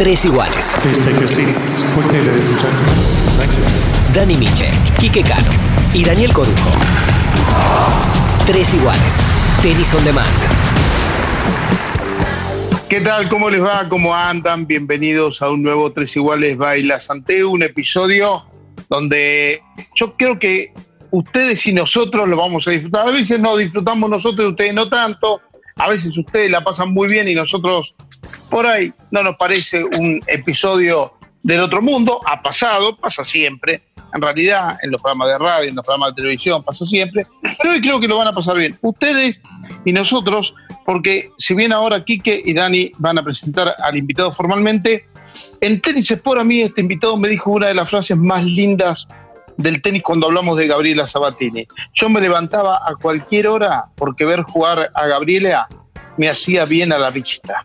Tres iguales. Dani Miche, Quique Cano y Daniel Corujo. Tres iguales. Tenis on demand. ¿Qué tal? ¿Cómo les va? ¿Cómo andan? Bienvenidos a un nuevo Tres Iguales Baila Santeo, un episodio donde yo creo que ustedes y nosotros lo vamos a disfrutar. A veces no disfrutamos nosotros y ustedes no tanto. A veces ustedes la pasan muy bien y nosotros por ahí no nos parece un episodio del otro mundo. Ha pasado, pasa siempre. En realidad, en los programas de radio, en los programas de televisión, pasa siempre. Pero hoy creo que lo van a pasar bien. Ustedes y nosotros, porque si bien ahora Quique y Dani van a presentar al invitado formalmente, en Tenis por a mí este invitado me dijo una de las frases más lindas del tenis cuando hablamos de Gabriela Sabatini. Yo me levantaba a cualquier hora porque ver jugar a Gabriela me hacía bien a la vista.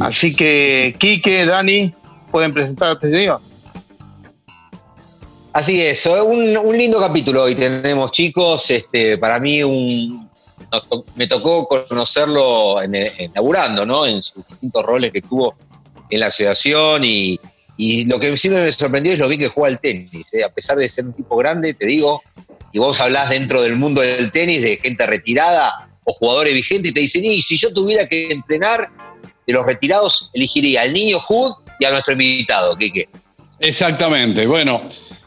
Así que, Quique, Dani, pueden presentar a este señor. Así es, un, un, lindo capítulo hoy tenemos, chicos. Este, para mí un, me tocó conocerlo en, laburando, ¿no? En sus distintos roles que tuvo en la asociación y, y lo que siempre me sorprendió es lo bien que juega el tenis. ¿eh? A pesar de ser un tipo grande, te digo, y vos hablás dentro del mundo del tenis de gente retirada o jugadores vigentes y te dicen, y si yo tuviera que entrenar de los retirados, elegiría al niño Hood y a nuestro invitado, Kike. Exactamente. Bueno,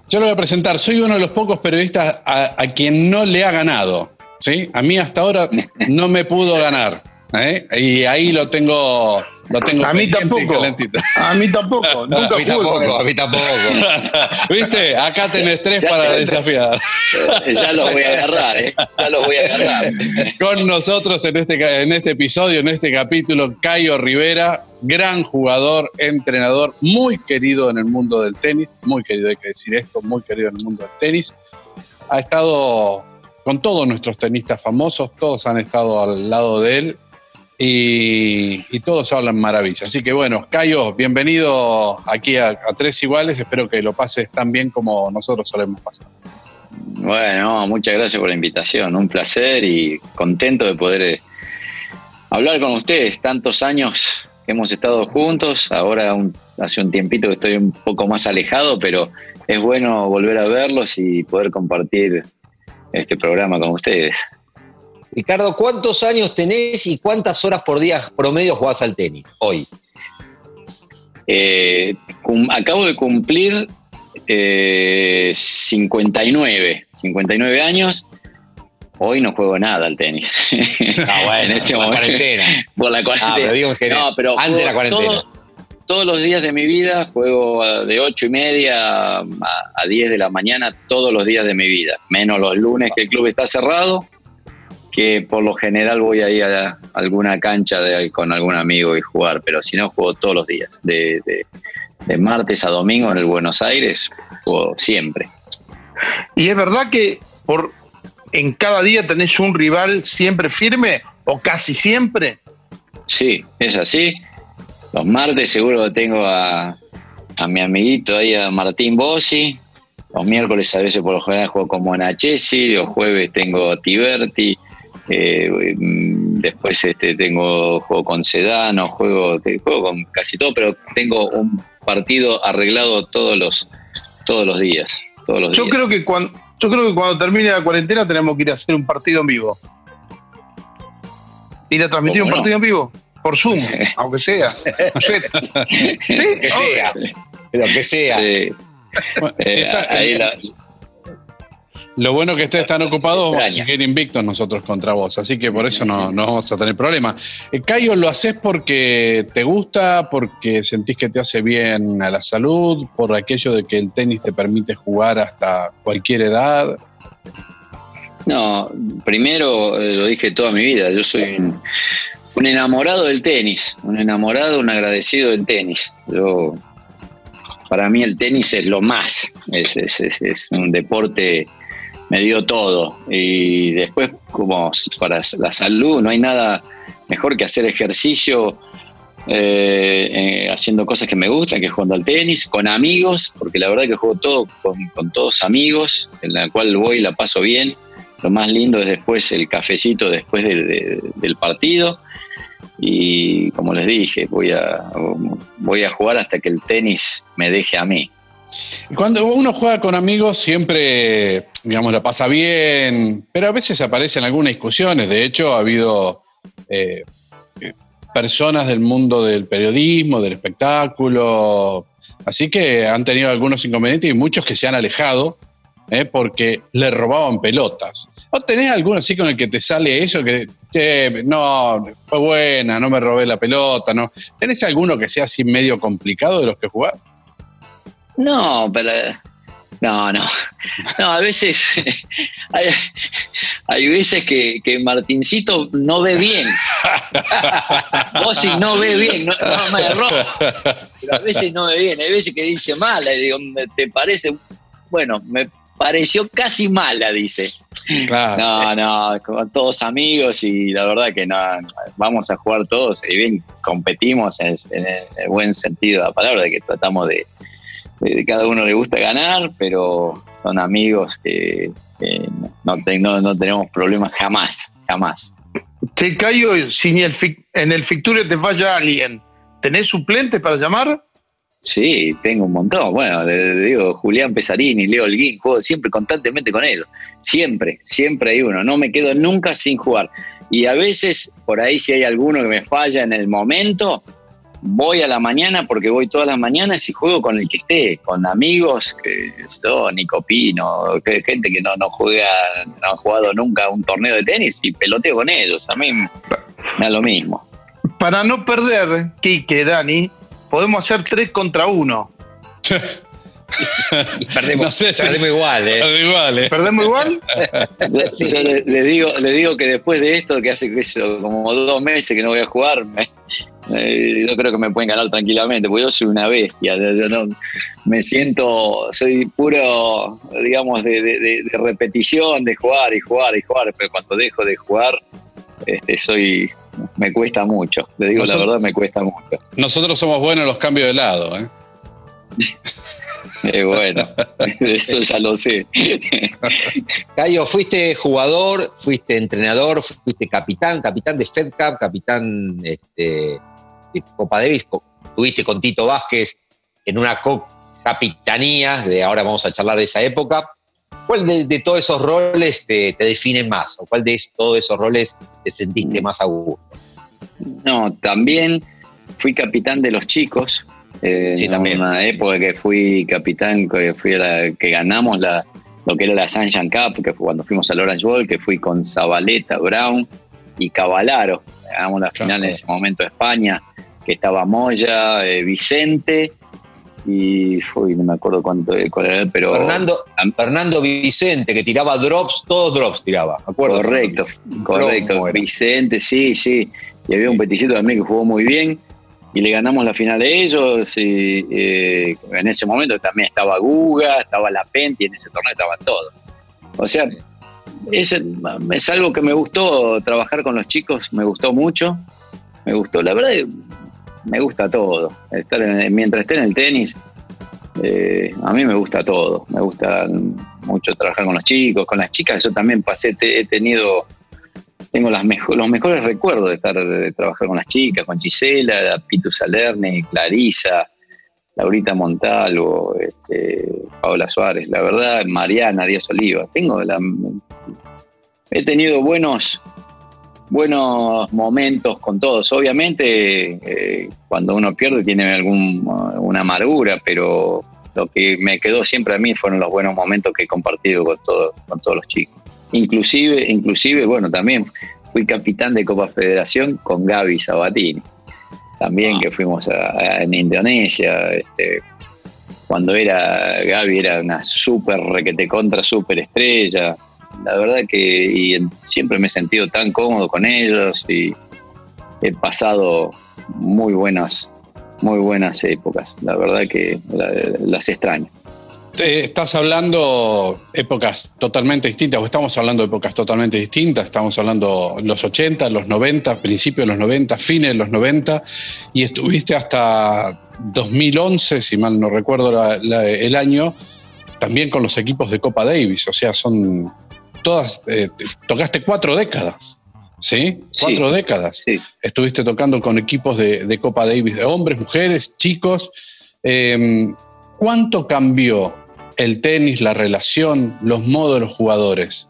yo lo voy a presentar. Soy uno de los pocos periodistas a, quien no le ha ganado. ¿sí? A mí hasta ahora no me pudo ganar. ¿Eh? Y ahí lo tengo a mí tampoco. A mí tampoco. Nunca a mí tampoco, a mí tampoco. ¿Viste? Acá tenés tres para desafiar. Ya los voy a agarrar, ¿eh? Ya los voy a agarrar. Con nosotros en este, en este episodio, en este capítulo, Cayo Rivera, gran jugador, entrenador, muy querido en el mundo del tenis, muy querido, hay que decir esto, muy querido en el mundo del tenis. Ha estado con todos nuestros tenistas famosos, todos han estado al lado de él y, todos hablan maravilla. Así que bueno, Cayo, bienvenido aquí a, Tres Iguales, espero que lo pases tan bien como nosotros solemos pasar. Bueno, muchas gracias por la invitación, un placer y contento de poder eh, hablar con ustedes, tantos años que hemos estado juntos, ahora hace un tiempito que estoy un poco más alejado, pero es bueno volver a verlos y poder compartir este programa con ustedes. Ricardo, ¿cuántos años tenés y cuántas horas por día promedio jugás al tenis hoy? Eh, acabo de cumplir 59, eh, 59 años. Hoy no juego nada al tenis. Ah, bueno, en este por la cuarentena. Por la cuarentena. no, pero antes de la cuarentena. todos los días de mi vida juego de 8 y media a 10 de la mañana todos los días de mi vida, menos los lunes que el club está cerrado que por lo general voy a ir a alguna cancha con algún amigo y jugar, pero si no, juego todos los días. De, martes a domingo en el Buenos Aires, juego siempre. ¿Y es verdad que por en cada día tenés un rival siempre firme o casi siempre? Sí, es así. Los martes seguro tengo a, a mi amiguito ahí, a Martín Bossi. Los miércoles a veces por lo general juego con Monachesi. Los jueves tengo a Tiberti. Eh, mm, después este, tengo juego con Sedano, juego, juego con casi todo, pero tengo un partido arreglado todos los, todos los días. Todos los yo, Creo que cuando, yo creo que cuando termine la cuarentena tenemos que ir a hacer un partido en vivo. Ir a transmitir un partido en vivo. Por Zoom, aunque sea. Que sea. Pero que sea. Eh, ahí la, lo bueno que ustedes están ocupados, vamos a seguir invictos nosotros contra vos, así que por eso no, no vamos a tener problema. Eh, Cayo, ¿lo haces porque te gusta, porque sentís que te hace bien a la salud, por aquello de que el tenis te permite jugar hasta cualquier edad? No, primero eh, lo dije toda mi vida, yo soy un, enamorado del tenis, un enamorado, un agradecido del tenis. Yo, para mí el tenis es lo más, es, es, es un deporte me dio todo. Y después, como para la salud, no hay nada mejor que hacer ejercicio eh, eh, haciendo cosas que me gustan, que jugando al tenis, con amigos, porque la verdad que juego todo con, todos amigos, en la cual voy y la paso bien. Lo más lindo es después el cafecito después del partido. y como les dije, voy a, voy a jugar hasta que el tenis me deje a mí. Cuando uno juega con amigos siempre, digamos, la pasa bien, pero a veces aparecen algunas discusiones. De hecho, ha habido eh, personas del mundo del periodismo, del espectáculo, así que han tenido algunos inconvenientes y muchos que se han alejado eh, porque le robaban pelotas. ¿O tenés alguno así con el que te sale eso? Que no, fue buena, no me robé la pelota, ¿no? ¿Tenés alguno que sea así medio complicado de los que jugás? No, pero. No, no. No, a veces. Hay, veces que, que, Martincito no ve bien. Vos si no ve bien, no, me erró. Pero a veces no ve bien. Hay veces que dice mala. Y digo, ¿te parece? Bueno, me pareció casi mala, dice. No, no, con todos amigos y la verdad que no, vamos a jugar todos y bien competimos en, el buen sentido de la palabra, de que tratamos de, de, cada uno le gusta ganar, pero son amigos que, no, no, tenemos problemas jamás, jamás. Te caigo, si el, en el Ficture te falla alguien, ¿tenés suplentes para llamar? Sí, tengo un montón. Bueno, le, digo, Julián Pesarini, Leo Holguín, juego siempre constantemente con ellos. Siempre, siempre hay uno. No me quedo nunca sin jugar. Y a veces, por ahí, si hay alguno que me falla en el momento, voy a la mañana porque voy todas las mañanas y juego con el que esté, con amigos, que yo, Nico Pino, que gente que no, no juega, no ha jugado nunca un torneo de tenis y peloteo con ellos. A mí me da lo mismo. Para no perder, Kike, Dani, podemos hacer tres contra uno. perdemos, igual, ¿eh? Perdemos igual, ¿eh? ¿Perdemos igual? Yo le, digo, le digo que después de esto, que hace como dos meses que no voy a jugar, yo creo que me pueden ganar tranquilamente, porque yo soy una bestia. Yo no, me siento, soy puro, digamos, de, repetición, de jugar y jugar y jugar, pero cuando dejo de jugar, este, soy me cuesta mucho. Le digo la verdad, me cuesta mucho. Nosotros somos buenos en los cambios de lado, ¿eh? eh bueno, eso ya lo sé. Cayo, fuiste jugador, fuiste entrenador, fuiste capitán, capitán de Fed Cup, capitán este, Copa Davis, tuviste con Tito Vázquez en una capitanía, de ahora vamos a charlar de esa época. ¿Cuál de, todos esos roles te, define más? ¿O cuál de todos esos roles te sentiste más a gusto? No, también fui capitán de los chicos. Eh, en una época que fui capitán, que fui la, que ganamos la, lo que era la Sunshine Cup, que fue cuando fuimos al Orange Bowl, que fui con Zabaleta, Brown y Cavalaro. Ganamos la final en ese momento de España, que estaba Moya, eh, Vicente y fui, no me acuerdo cuánto cuál era, pero. Fernando, Fernando Vicente, que tiraba drops, todos drops tiraba, acuerdo. Correcto, correcto. Vicente, sí, sí. Y había un peticito también que jugó muy bien. Y le ganamos la final de ellos. Y eh, en ese momento también estaba Guga, estaba La Penti, y en ese torneo estaban todos. O sea, es, es algo que me gustó trabajar con los chicos, me gustó mucho. Me gustó. La verdad, me gusta todo. Mientras esté en el tenis, eh, a mí me gusta todo. Me gusta mucho trabajar con los chicos, con las chicas. Yo también pasé, he tenido, tengo las los mejores recuerdos de estar de trabajar con las chicas, con Gisela, Pitu Salerni, Clarisa, Laurita Montalvo, este, Paola Suárez. La verdad, Mariana Díaz Oliva. Tengo la, he tenido buenos buenos momentos con todos. Obviamente, eh, cuando uno pierde tiene algún, una amargura, pero lo que me quedó siempre a mí fueron los buenos momentos que he compartido con, todo, con todos los chicos. Inclusive, inclusive, bueno, también fui capitán de Copa Federación con Gaby Sabatini. También ah. que fuimos en Indonesia. Este, cuando era Gaby era una súper requete contra, súper estrella la verdad que siempre me he sentido tan cómodo con ellos y he pasado muy buenas, muy buenas épocas. La verdad que las extraño. Estás hablando épocas totalmente distintas, o estamos hablando de épocas totalmente distintas, estamos hablando los 80, los 90, principios de los 90, fines de los 90, y estuviste hasta 2011, si mal no recuerdo el año, también con los equipos de Copa Davis, o sea, son todas, eh, tocaste cuatro décadas. ¿Sí? Cuatro décadas. Sí. Estuviste tocando con equipos de, Copa Davis, de hombres, mujeres, chicos. Em, ¿Cuánto cambió el tenis, la relación, los modos de los jugadores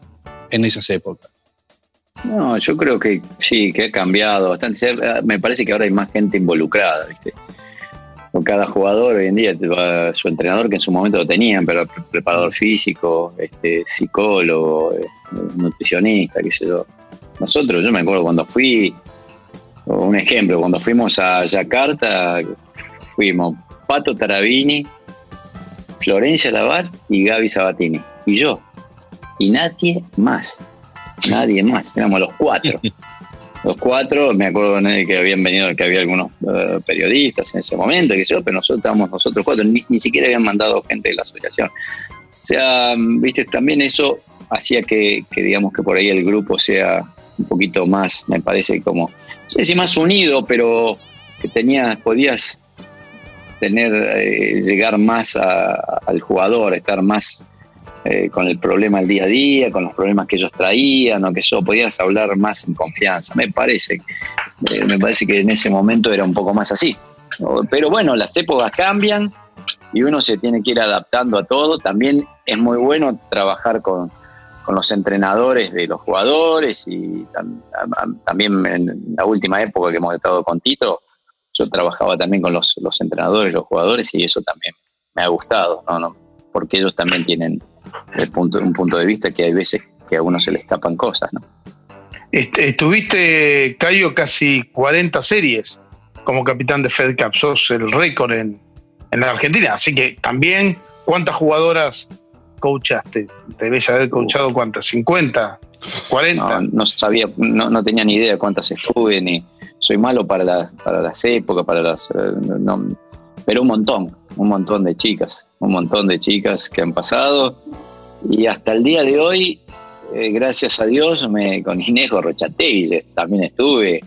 en esas épocas? No, yo creo que sí, que ha cambiado bastante. Me parece que ahora hay más gente involucrada, ¿viste? Cada jugador hoy en día, su entrenador que en su momento lo tenían, pero preparador físico, este, psicólogo, eh, nutricionista, qué sé yo. Nosotros, yo me acuerdo cuando fui, un ejemplo, cuando fuimos a Yakarta, fuimos Pato Tarabini, Florencia Lavar y Gaby Sabatini. Y yo. Y nadie más. Nadie más. Éramos los cuatro. Los cuatro, me acuerdo que habían venido, que había algunos eh, periodistas en ese momento, que pero nosotros estábamos nosotros cuatro, ni, siquiera habían mandado gente de la asociación. O sea, viste, también eso hacía que, digamos que por ahí el grupo sea un poquito más, me parece como, no sé si más unido, pero que tenías, podías tener, eh, llegar más al jugador, estar más eh, con el problema del día a día, con los problemas que ellos traían, o que eso podías hablar más en confianza. Me parece, eh, me parece que en ese momento era un poco más así. Pero bueno, las épocas cambian y uno se tiene que ir adaptando a todo. También es muy bueno trabajar con, los entrenadores de los jugadores y también en la última época que hemos estado con Tito, yo trabajaba también con los, entrenadores, los jugadores, y eso también me ha gustado, ¿no? porque ellos también tienen el punto, un punto de vista que hay veces que a uno se le escapan cosas. ¿no? Estuviste, Cayo, casi 40 series como capitán de Fed Cup, sos el récord en, en la Argentina, así que también, ¿cuántas jugadoras coachaste? Debes haber coachado cuántas, 50, 40. No, no sabía, no, no, tenía ni idea de cuántas estuve, ni, soy malo para, para las épocas, para las... Eh, pero un montón, un montón de chicas, un montón de chicas que han pasado y hasta el día de hoy, eh, gracias a Dios, me, con Inés Rochategui también estuve,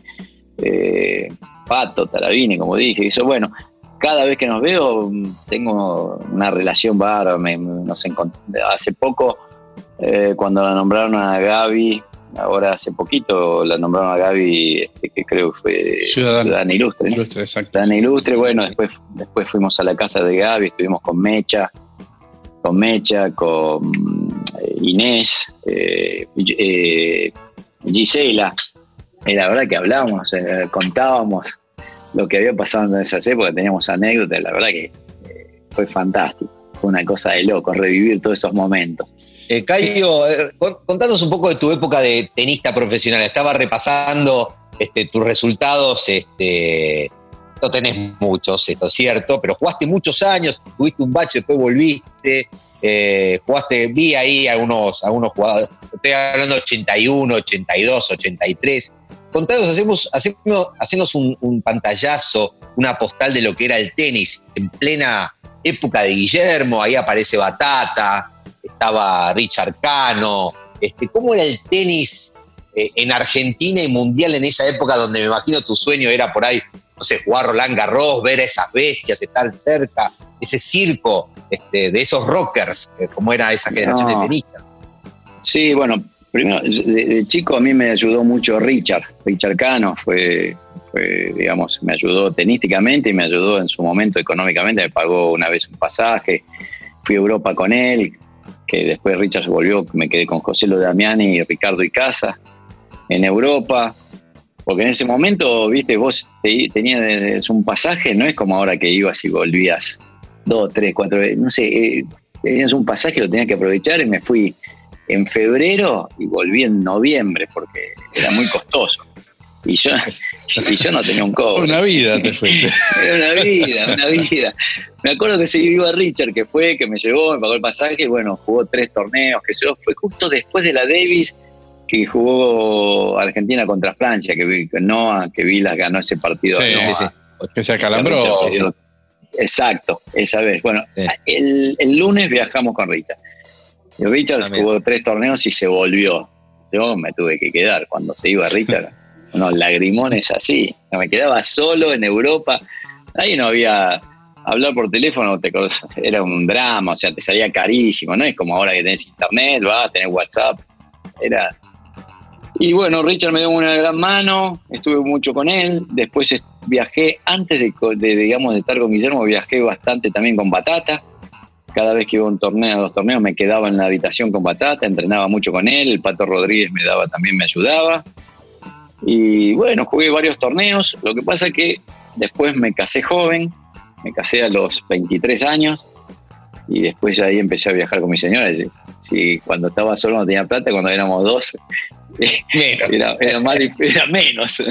eh, Pato, Taravini, como dije, y eso, bueno, cada vez que nos veo tengo una relación bárbara, hace poco, cuando la nombraron a Gaby, ahora hace poquito la nombraron a Gaby, este, que creo fue Ciudadana, Ilustre. Ilustre, exacto. Ilustre, bueno, después, después fuimos a la casa de Gaby, estuvimos con Mecha, con Mecha, con eh, Inés, eh, eh, Gisela. La verdad que hablábamos, contábamos lo que había pasado en esas épocas, teníamos anécdotas, la verdad que fue fantástico, fue una cosa de loco, revivir todos esos momentos. Cayo, contanos un poco de tu época de tenista profesional. Estaba repasando este, tus resultados, este, no tenés muchos, esto es cierto, pero jugaste muchos años, tuviste un bache, después volviste, eh, jugaste, vi ahí a algunos, algunos jugadores, estoy hablando de 81, 82, 83. Contanos, hacemos, hacemos, un, un pantallazo, una postal de lo que era el tenis en plena época de Guillermo, ahí aparece Batata, estaba Richard Cano. Este, ¿Cómo era el tenis eh, en Argentina y mundial en esa época donde me imagino tu sueño era por ahí, no sé, jugar Roland Garros, ver a esas bestias, estar cerca, ese circo este, de esos rockers, eh, como era esa generación de tenistas? Sí, bueno, primero, de, chico a mí me ayudó mucho Richard, Richard Cano, fue, fue, digamos, me ayudó tenísticamente y me ayudó en su momento económicamente, me pagó una vez un pasaje, fui a Europa con él, que después Richard se volvió, me quedé con José Lo Damiani y Ricardo Icaza en Europa, porque en ese momento, viste, vos tenías un pasaje, no es como ahora que ibas y volvías dos, tres, cuatro veces, no sé, eh, tenías un pasaje, lo tenías que aprovechar y me fui en febrero y volví en noviembre porque era muy costoso. Y yo, y yo no tenía un cobre. Una vida te. Era una vida, una vida. Me acuerdo que se iba Richard, que fue, que me llevó, me pagó el pasaje, bueno, jugó tres torneos, que yo, fue justo después de la Davis que jugó Argentina contra Francia, que, vi, Noah, que Vilas ganó ese partido. Sí, sí, sí. Que se acalambró. Exacto, esa vez. Bueno, el, lunes viajamos con Richard. Y Richard jugó tres torneos y se volvió. Yo me tuve que quedar cuando se iba Richard. unos lagrimones así. Me quedaba solo en Europa. Ahí no había. Hablar por teléfono te, era un drama, o sea, te salía carísimo, no es como ahora que tenés internet, vas, tenés WhatsApp. Era. Y bueno, Richard me dio una gran mano, estuve mucho con él, después viajé, antes de, digamos, de estar con Guillermo, viajé bastante también con Batata. Cada vez que iba a un torneo, a los torneos, me quedaba en la habitación con Batata, entrenaba mucho con él, el Pato Rodríguez me daba también, me ayudaba. Y bueno, jugué varios torneos, lo que pasa que después me casé joven, me casé a los 23 años, y después ahí empecé a viajar con mi señora. Si cuando estaba solo no tenía plata, cuando éramos dos Era, era, menos.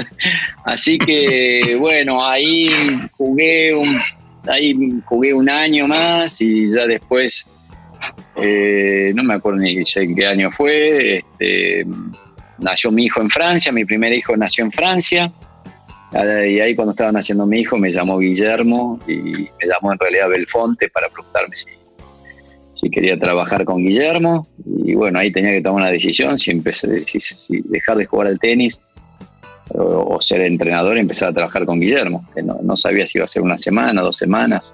Así que bueno, ahí jugué un, ahí jugué un año más y ya después, eh, no me acuerdo ni qué año fue, este, nació mi hijo en Francia, mi primer hijo nació en Francia. Y ahí cuando estaba naciendo mi hijo me llamó Guillermo y me llamó en realidad Belfonte para preguntarme si si quería trabajar con Guillermo. Y bueno, ahí tenía que tomar una decisión, si, empecé, si, dejar de jugar al tenis o, ser entrenador y empezar a trabajar con Guillermo, que no, sabía si iba a ser una semana, dos semanas.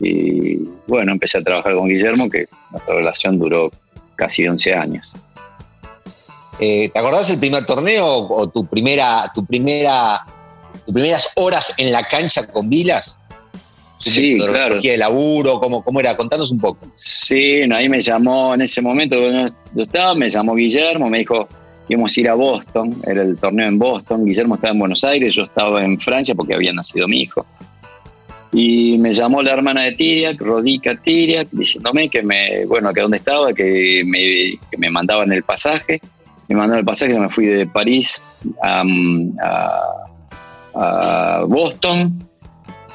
Y bueno, empecé a trabajar con Guillermo, que nuestra relación duró casi 11 años. Eh, ¿Te acordás el primer torneo o tu primera, tu primera, tus primeras horas en la cancha con Vilas? Sí, claro. de laburo? ¿Cómo, ¿Cómo era? Contanos un poco. Sí, ahí me llamó, en ese momento yo estaba, me llamó Guillermo, me dijo que íbamos a ir a Boston, era el torneo en Boston, Guillermo estaba en Buenos Aires, yo estaba en Francia porque había nacido mi hijo. Y me llamó la hermana de Tiriac, Rodica Tiriac, diciéndome que me, bueno, que dónde estaba, que me, que me mandaban el pasaje. Me mandaron el pasaje, me fui de París a, a Boston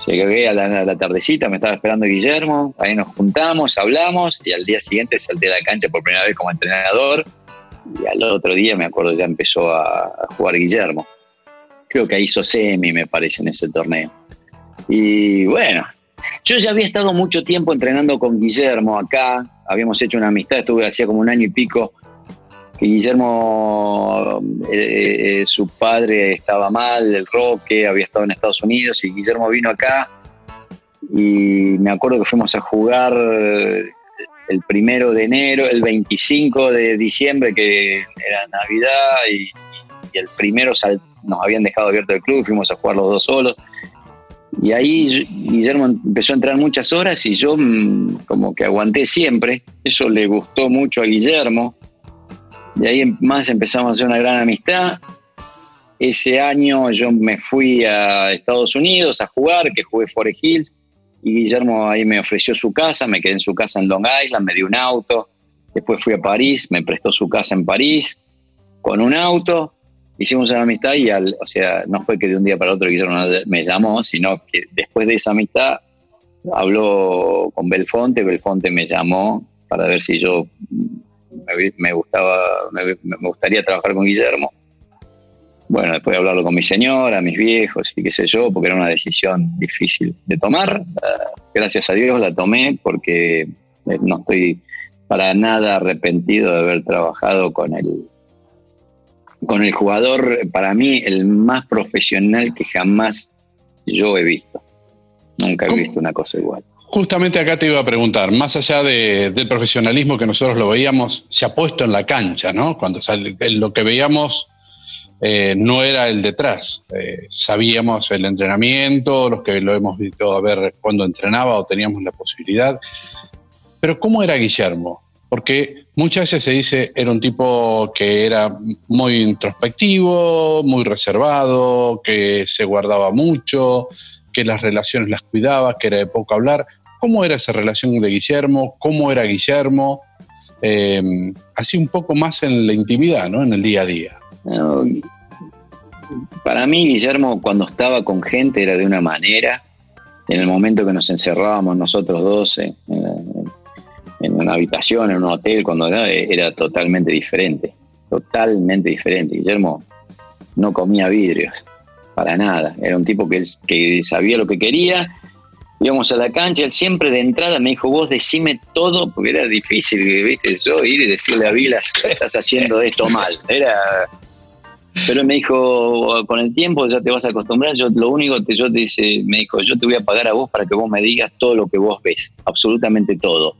Llegué a la, tardecita, me estaba esperando Guillermo, ahí nos juntamos, hablamos y al día siguiente salté a la cancha por primera vez como entrenador y al otro día me acuerdo ya empezó a, jugar Guillermo. Creo que hizo semi, me parece, en ese torneo. Y bueno, yo ya había estado mucho tiempo entrenando con Guillermo acá, habíamos hecho una amistad, estuve hacía como un año y pico Guillermo, eh, eh, su padre estaba mal, el Roque, había estado en Estados Unidos y Guillermo vino acá y me acuerdo que fuimos a jugar el primero de enero, el 25 de diciembre, que era Navidad, y, el primero nos habían dejado abierto el club, fuimos a jugar los dos solos. Y ahí Guillermo empezó a entrar muchas horas y yo mm, como que aguanté siempre. Eso le gustó mucho a Guillermo. De ahí más empezamos a hacer una gran amistad. Ese año yo me fui a Estados Unidos a jugar, que jugué Forest Hills, y Guillermo ahí me ofreció su casa, me quedé en su casa en Long Island, me dio un auto. Después fui a París, me prestó su casa en París con un auto. Hicimos una amistad y, al, o sea, no fue que de un día para otro Guillermo me llamó, sino que después de esa amistad habló con Belfonte, Belfonte me llamó para ver si yo me, gustaba, me, gustaría trabajar con Guillermo. Bueno, después de hablarlo con mi señora, mis viejos y qué sé yo, porque era una decisión difícil de tomar. Eh, gracias a Dios la tomé porque eh, no estoy para nada arrepentido de haber trabajado con el, con el jugador, para mí, el más profesional que jamás yo he visto. Nunca he visto una cosa igual. Justamente acá te iba a preguntar, más allá del profesionalismo que nosotros lo veíamos, se ha puesto en la cancha, ¿no? Cuando lo que veíamos eh, no era el detrás. Eh, sabíamos el entrenamiento, los que lo hemos visto a ver cuando entrenaba o teníamos la posibilidad. Pero ¿cómo era Guillermo? Porque muchas veces se dice era un tipo que era muy introspectivo, muy reservado, que se guardaba mucho, que las relaciones las cuidaba, que era de poco hablar. ¿Cómo era esa relación de Guillermo? ¿Cómo era Guillermo? Eh, así un poco más en la intimidad, ¿no? En el día a día. para mí, Guillermo, cuando estaba con gente era de una manera. En el momento que nos encerrábamos nosotros dos en, una habitación, en un hotel, cuando era, era totalmente diferente. Totalmente diferente. Guillermo no comía vidrios para nada. Era un tipo que, que sabía lo que quería. Íbamos a la cancha, él siempre de entrada me dijo, vos decime todo, porque era difícil, viste, yo ir y decirle a Vilas, estás haciendo esto mal. Era... Pero me dijo, con el tiempo ya te vas a acostumbrar, yo lo único que yo te dice, me dijo, yo te voy a pagar a vos para que vos me digas todo lo que vos ves, absolutamente todo.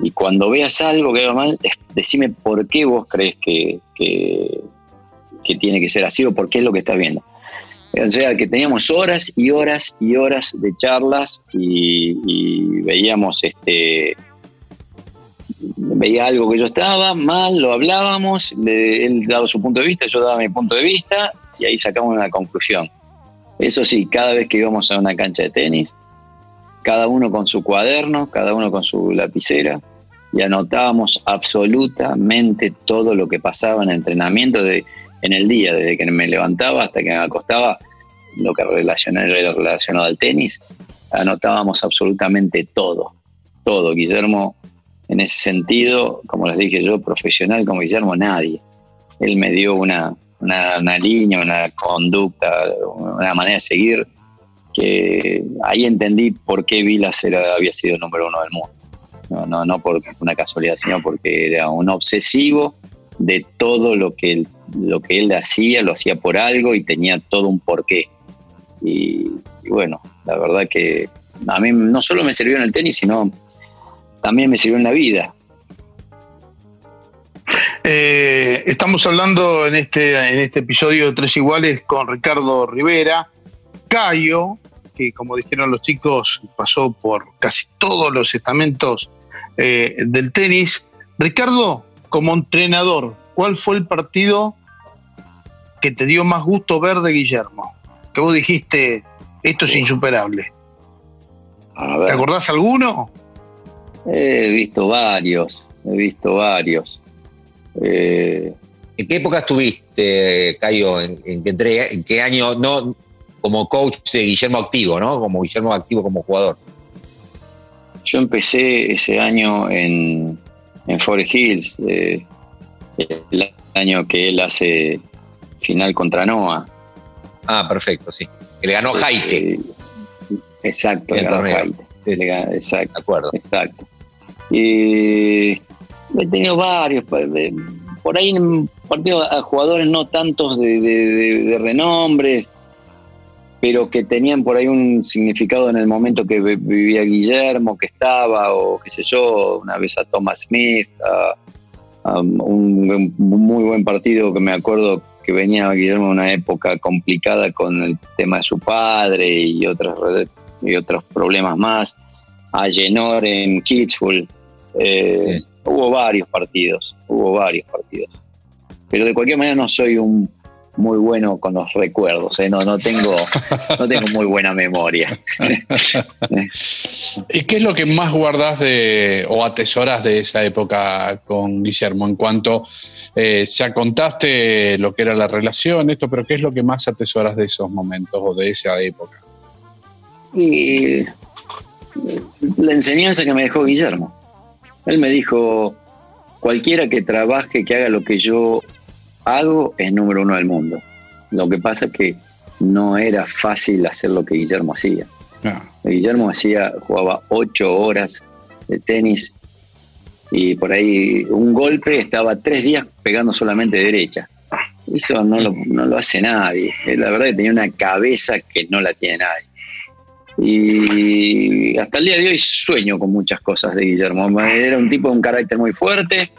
Y cuando veas algo que va mal, decime por qué vos crees que, que tiene que ser así o por qué es lo que estás viendo. O sea, que teníamos horas y horas y horas de charlas y, veíamos este veía algo que yo estaba mal, lo hablábamos, él daba su punto de vista, yo daba mi punto de vista y ahí sacamos una conclusión. Eso sí, cada vez que íbamos a una cancha de tenis, cada uno con su cuaderno, cada uno con su lapicera, y anotábamos absolutamente todo lo que pasaba en el entrenamiento de, en el día, desde que me levantaba hasta que me acostaba, lo que relacionado al tenis, anotábamos absolutamente todo, todo. Guillermo, en ese sentido, como les dije yo, profesional como Guillermo, nadie. Él me dio una, una, línea, una conducta, una manera de seguir, que ahí entendí por qué Vilas era, había sido el número uno del mundo. No, no, no por una casualidad, sino porque era un obsesivo de todo lo que él, lo que él hacía, lo hacía por algo y tenía todo un porqué. Y, bueno, la verdad que a mí no solo me sirvió en el tenis, sino también me sirvió en la vida. Eh, estamos hablando en este, en este episodio de Tres Iguales con Ricardo Rivera, Cayo, que como dijeron los chicos, pasó por casi todos los estamentos eh, del tenis. Ricardo, como entrenador, ¿cuál fue el partido que te dio más gusto ver de Guillermo? Que vos dijiste, esto es insuperable. ¿Te acordás alguno? He visto varios, he visto varios. Eh, ¿En qué época estuviste, Cayo? ¿En, en, qué año? No como coach de Guillermo Activo, ¿no? Como Guillermo Activo como jugador. Yo empecé ese año en, en Forest Hills, eh, el año que él hace final contra Noah. Ah, perfecto, sí. Que le ganó Jaite. Eh, exacto, le ganó Jaite. Sí, exacto. De acuerdo. Exacto. Y he tenido varios, por ahí en partidos a jugadores no tantos de, renombre, pero que tenían por ahí un significado en el momento que vivía Guillermo, que estaba, o qué sé yo, una vez a Thomas Smith, a, un, muy buen partido que me acuerdo que venía Guillermo en una época complicada con el tema de su padre y otros, y otros problemas más, a Genor en Kitzbühel, eh, hubo varios partidos, hubo varios partidos. Pero de cualquier manera no soy un muy bueno con los recuerdos, ¿eh? no, no, tengo, no tengo muy buena memoria. ¿Y qué es lo que más guardás de, o atesoras de esa época con Guillermo? En cuanto, eh, ya contaste lo que era la relación, esto, pero ¿qué es lo que más atesoras de esos momentos o de esa época? Y la enseñanza que me dejó Guillermo. Él me dijo, cualquiera que trabaje, que haga lo que yo hago, es número uno del mundo. Lo que pasa es que no era fácil hacer lo que Guillermo hacía. Guillermo hacía, jugaba ocho horas de tenis y por ahí un golpe estaba tres días pegando solamente derecha. Eso no lo, no lo hace nadie. La verdad que tenía una cabeza que no la tiene nadie. Y hasta el día de hoy sueño con muchas cosas de Guillermo. Era un tipo de un carácter muy fuerte,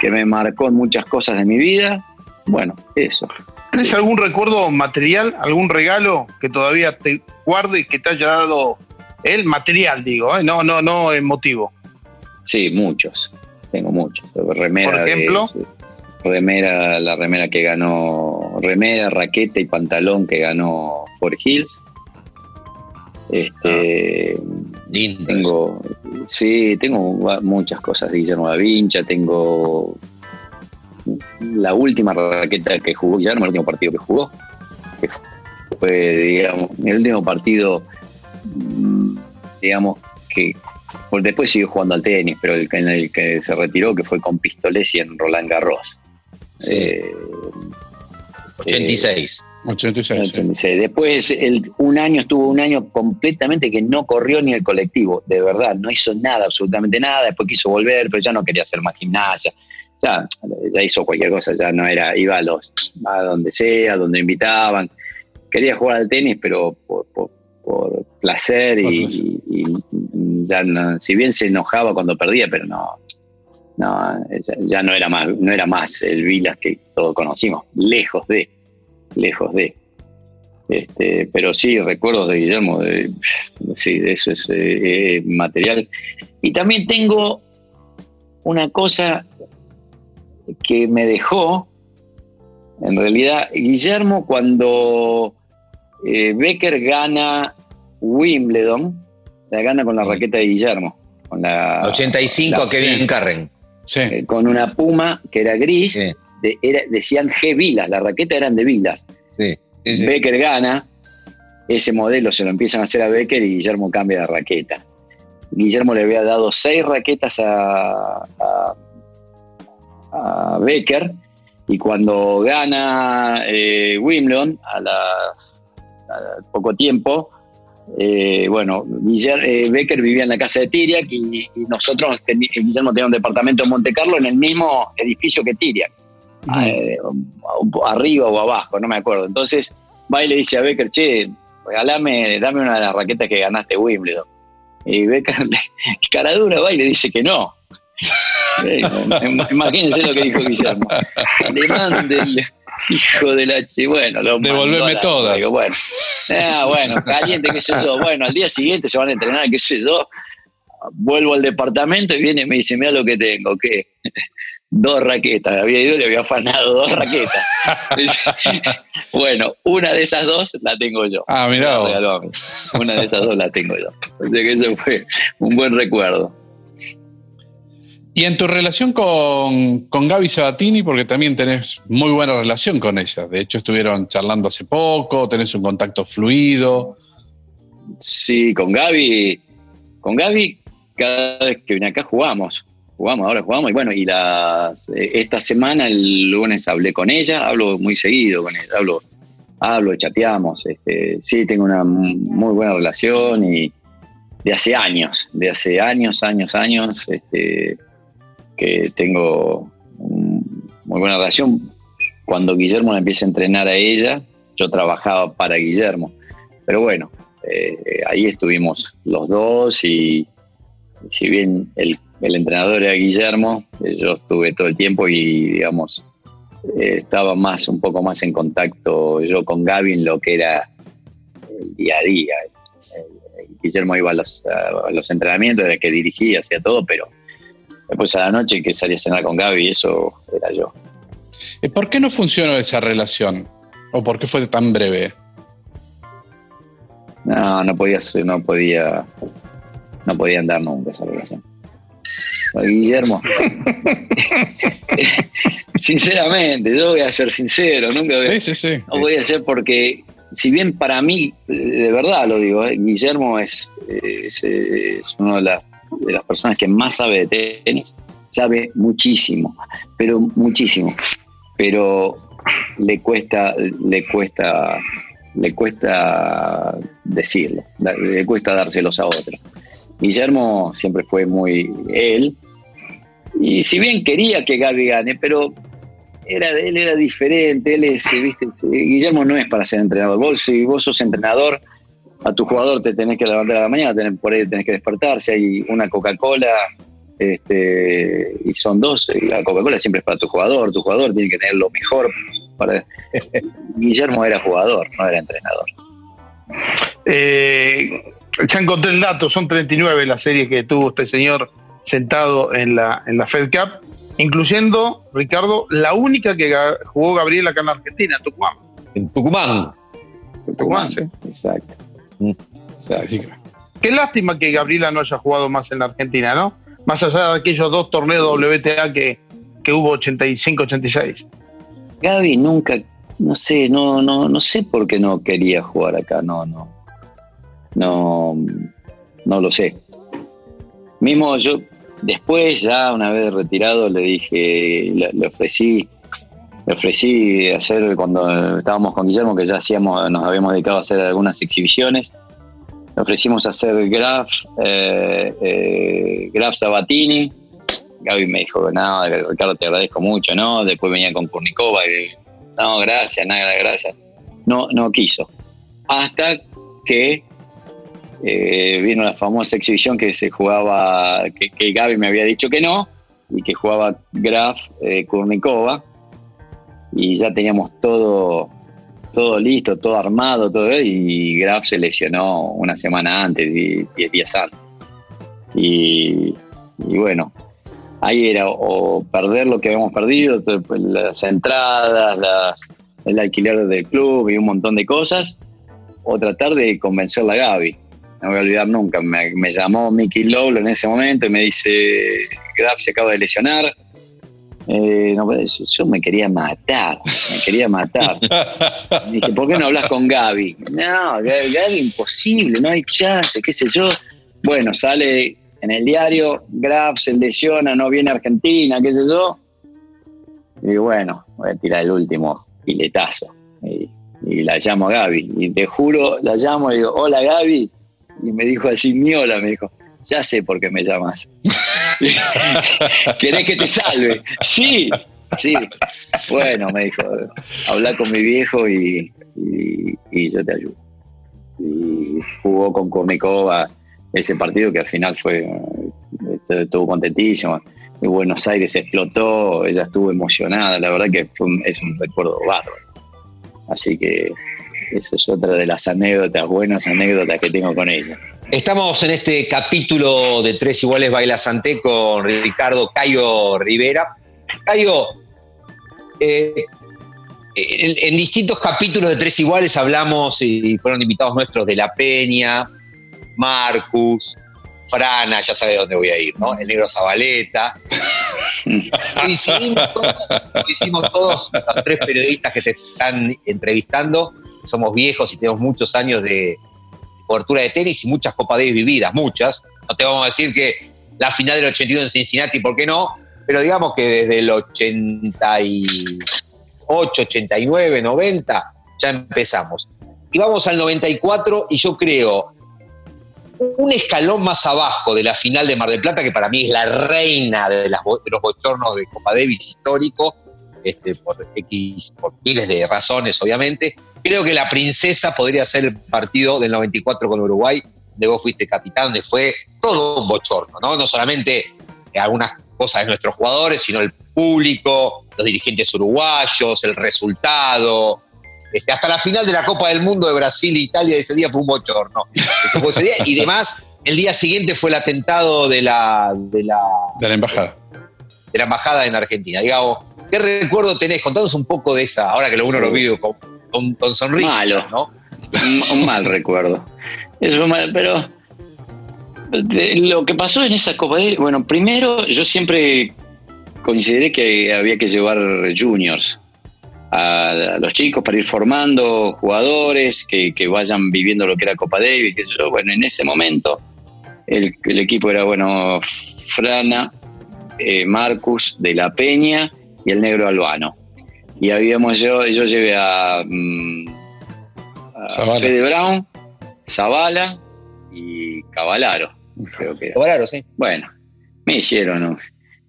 que me marcó en muchas cosas de mi vida. Bueno, eso. ¿Tienes algún recuerdo material, algún regalo que todavía te guarde y que te haya dado él? Material, digo, ¿eh? no, no, no emotivo. Sí, muchos. Tengo muchos. Remera Por ejemplo. remera, la remera que ganó, remera, raqueta y pantalón que ganó por Hills este, ah, tengo, sí, tengo muchas cosas de Guillermo da Vinci, tengo la última raqueta que jugó Guillermo, el último partido que jugó, que fue, digamos, el último partido, mm, digamos, que después siguió jugando al tenis, pero el, en el que se retiró, que fue con Pistolesi en Roland Garros. 86. 86. Después, el, un año estuvo un año completamente que no corrió ni el colectivo, de verdad, no hizo nada, absolutamente nada. Después quiso volver, pero ya no quería hacer más gimnasia. Ya, ya hizo cualquier cosa, ya no era, iba a los, a donde sea, donde invitaban. Quería jugar al tenis, pero por, placer y, ya si bien se enojaba cuando perdía, pero no, no, ya, no era más, no era más el Vilas que todos conocimos, lejos de, lejos de. Este, pero sí, recuerdos de Guillermo, de, sí, de eso es eh, material. Y también tengo una cosa que me dejó, en realidad, Guillermo cuando eh, Becker gana Wimbledon, la gana con la raqueta de Guillermo. Con la, 85 a Kevin Carren. Eh, con una puma que era gris, decían G Vilas, las raquetas eran de Vilas. Becker gana, ese modelo se lo empiezan a hacer a Becker y Guillermo cambia de raqueta. Guillermo le había dado seis raquetas a, a, Becker y cuando gana eh, Wimbledon a, la, poco tiempo, eh, bueno, eh, Becker vivía en la casa de Tiriac y, nosotros, Guillermo tenía un departamento en Monte Carlo en el mismo edificio que Tiriac, eh, arriba o abajo, no me acuerdo. Entonces va y le dice a Becker, che, regalame, dame una de las raquetas que ganaste Wimbledon. Y Becker, cara dura, va y le dice que no. Imagínense lo que dijo Guillermo. Alemán del hijo de la che, bueno, lo Devolverme todas. bueno, ah, bueno, caliente, qué sé yo. Bueno, al día siguiente se van a entrenar, qué sé yo. Vuelvo al departamento y viene y me dice, mira lo que tengo, ¿qué? dos raquetas. Había ido y le había afanado dos raquetas. bueno, una de esas dos la tengo yo. Ah, mira. Una de esas dos la tengo yo. Así que ese fue un buen recuerdo. Y en tu relación con, con Gaby Sabatini, porque también tenés muy buena relación con ella. De hecho, estuvieron charlando hace poco, tenés un contacto fluido. Sí, con Gaby, con Gaby, cada vez que viene acá jugamos jugamos, ahora jugamos. Y bueno, y la, esta semana, el lunes, hablé con ella, hablo muy seguido con ella, hablo, hablo, chateamos. Este, sí, tengo una muy buena relación y de hace años, de hace años, años, años, este, que tengo muy buena relación. Cuando Guillermo la empieza a entrenar a ella, yo trabajaba para Guillermo. Pero bueno, eh, ahí estuvimos los dos y si bien el el entrenador era Guillermo, eh, yo estuve todo el tiempo y, digamos, eh, estaba más, un poco más en contacto yo con Gaby en lo que era el día a día. Guillermo iba a los, entrenamientos, era el que dirigía, hacía todo, pero después a la noche que salía a cenar con Gaby, eso era yo. ¿Por qué no funcionó esa relación? ¿O por qué fue tan breve? No, no podía, no podía, no podía andar nunca esa relación. Guillermo. Sinceramente, yo voy a ser sincero, nunca voy, no voy a ser porque, si bien para mí, de verdad lo digo, eh, Guillermo es, es, una de las, de las personas que más sabe de tenis, sabe muchísimo, pero muchísimo, pero le cuesta, le cuesta, le cuesta decirlo, le cuesta dárselos a otros. Guillermo siempre fue muy él, y si bien quería que Gaby gane, pero era, él era diferente, él es, viste, Guillermo no es para ser entrenador. Vos, si vos sos entrenador, a tu jugador te tenés que levantar a la mañana, tenés, por ahí tenés que despertarse, hay una Coca-Cola, este, y son dos, la Coca-Cola siempre es para tu jugador, tu jugador tiene que tener lo mejor para... Guillermo era jugador, no era entrenador. Eh, ya encontré el dato, son 39 las series que tuvo este señor sentado en la, en la Fed Cup, incluyendo, Ricardo, la única que jugó Gabriel acá en Argentina, Tucumán. En Tucumán. En Tucumán, sí. Exacto. Mm. Qué lástima que Gabriela no haya jugado más en la Argentina, ¿no? Más allá de aquellos dos torneos WTA que, que hubo 85-86. Gaby nunca, no sé, no, no, no sé por qué no quería jugar acá, no, no. No, no lo sé. Mismo yo, Después, ya una vez retirado, le dije, le, ofrecí, le ofrecí hacer cuando estábamos con Guillermo, que ya hacíamos, nos habíamos dedicado a hacer algunas exhibiciones. Le ofrecimos hacer Graf, eh, eh, Graf Sabatini. Gaby me dijo, no, Ricardo, te agradezco mucho, ¿no? Después venía con Kurnikova y, no, gracias, nada, gracias. No, no quiso. Hasta que eh, vino la famosa exhibición que se jugaba, que, Gaby me había dicho que no, y que jugaba Graf Kurnikova y ya teníamos todo, todo listo, todo armado, todo y Graf se lesionó una semana antes, diez días antes. Y, bueno, ahí era o perder lo que habíamos perdido, las entradas, el alquiler del club y un montón de cosas, o tratar de convencerla a Gaby. No voy a olvidar nunca, me, llamó Mickey Lowell en ese momento y me dice, Graf se acaba de lesionar. Eh, no, pues, yo me quería matar, me quería matar. Me dije, ¿por qué no hablas con Gaby? No, Gaby, imposible, no hay chance, qué sé yo. Bueno, sale en el diario, Graf se lesiona, no viene a Argentina, qué sé yo. Y bueno, voy a tirar el último piletazo. Y, y la llamo a Gaby. Y te juro, la llamo y digo, hola Gaby. Y me dijo así, mi hola, me dijo, ya sé por qué me llamas. ¿Querés que te salve? Sí, sí. Bueno, me dijo, habla con mi viejo y, y, yo te ayudo. Y jugó con Kornikova ese partido que al final fue, estuvo contentísimo. En Buenos Aires explotó, ella estuvo emocionada, la verdad que es un recuerdo bárbaro. Así que esa es otra de las anécdotas, buenas anécdotas que tengo con ella. Estamos en este capítulo de Tres Iguales Baila Santé con Ricardo Cayo Rivera. Cayo, eh, en, distintos capítulos de Tres Iguales hablamos y fueron invitados nuestros de La Peña, Marcus, Frana, ya sabe dónde voy a ir, ¿no? El negro Zabaleta. Coincidimos, hicimos todos los tres periodistas que te están entrevistando. Somos viejos y tenemos muchos años de cobertura de tenis y muchas Copa Davis vividas, muchas. No te vamos a decir que la final del 81 en Cincinnati, ¿por qué no? Pero digamos que desde el 88, 89, 90 ya empezamos. Y vamos al 94 y yo creo un escalón más abajo de la final de Mar del Plata, que para mí es la reina de, los bochornos de Copa Davis histórico, este, por, X, por miles de razones, obviamente. Creo que la princesa podría ser el partido del 94 con Uruguay, donde vos fuiste capitán, donde fue todo un bochorno, ¿no? No solamente algunas cosas de nuestros jugadores, sino el público, los dirigentes uruguayos, el resultado, este, hasta la final de la Copa del Mundo de Brasil e Italia ese día fue un bochorno. y demás, el día siguiente fue el atentado de la, de la, de la embajada. De la embajada en Argentina. Digamos, ¿qué recuerdo tenés? Contanos un poco de esa, ahora que lo uno lo vive con, con, sonrisa. Malo. ¿no? Un, mal recuerdo. Eso mal, pero lo que pasó en esa Copa de, bueno, primero yo siempre consideré que había que llevar juniors a, los chicos para ir formando jugadores que, vayan viviendo lo que era Copa Davis. Bueno, en ese momento el, equipo era, bueno, Frana, eh, Marcus de la Peña y el negro Albano. Y habíamos yo, yo llevé a, mm, Fede Brown, Zavala y Cavalaro. Creo que Cavalaro, sí. Bueno, me hicieron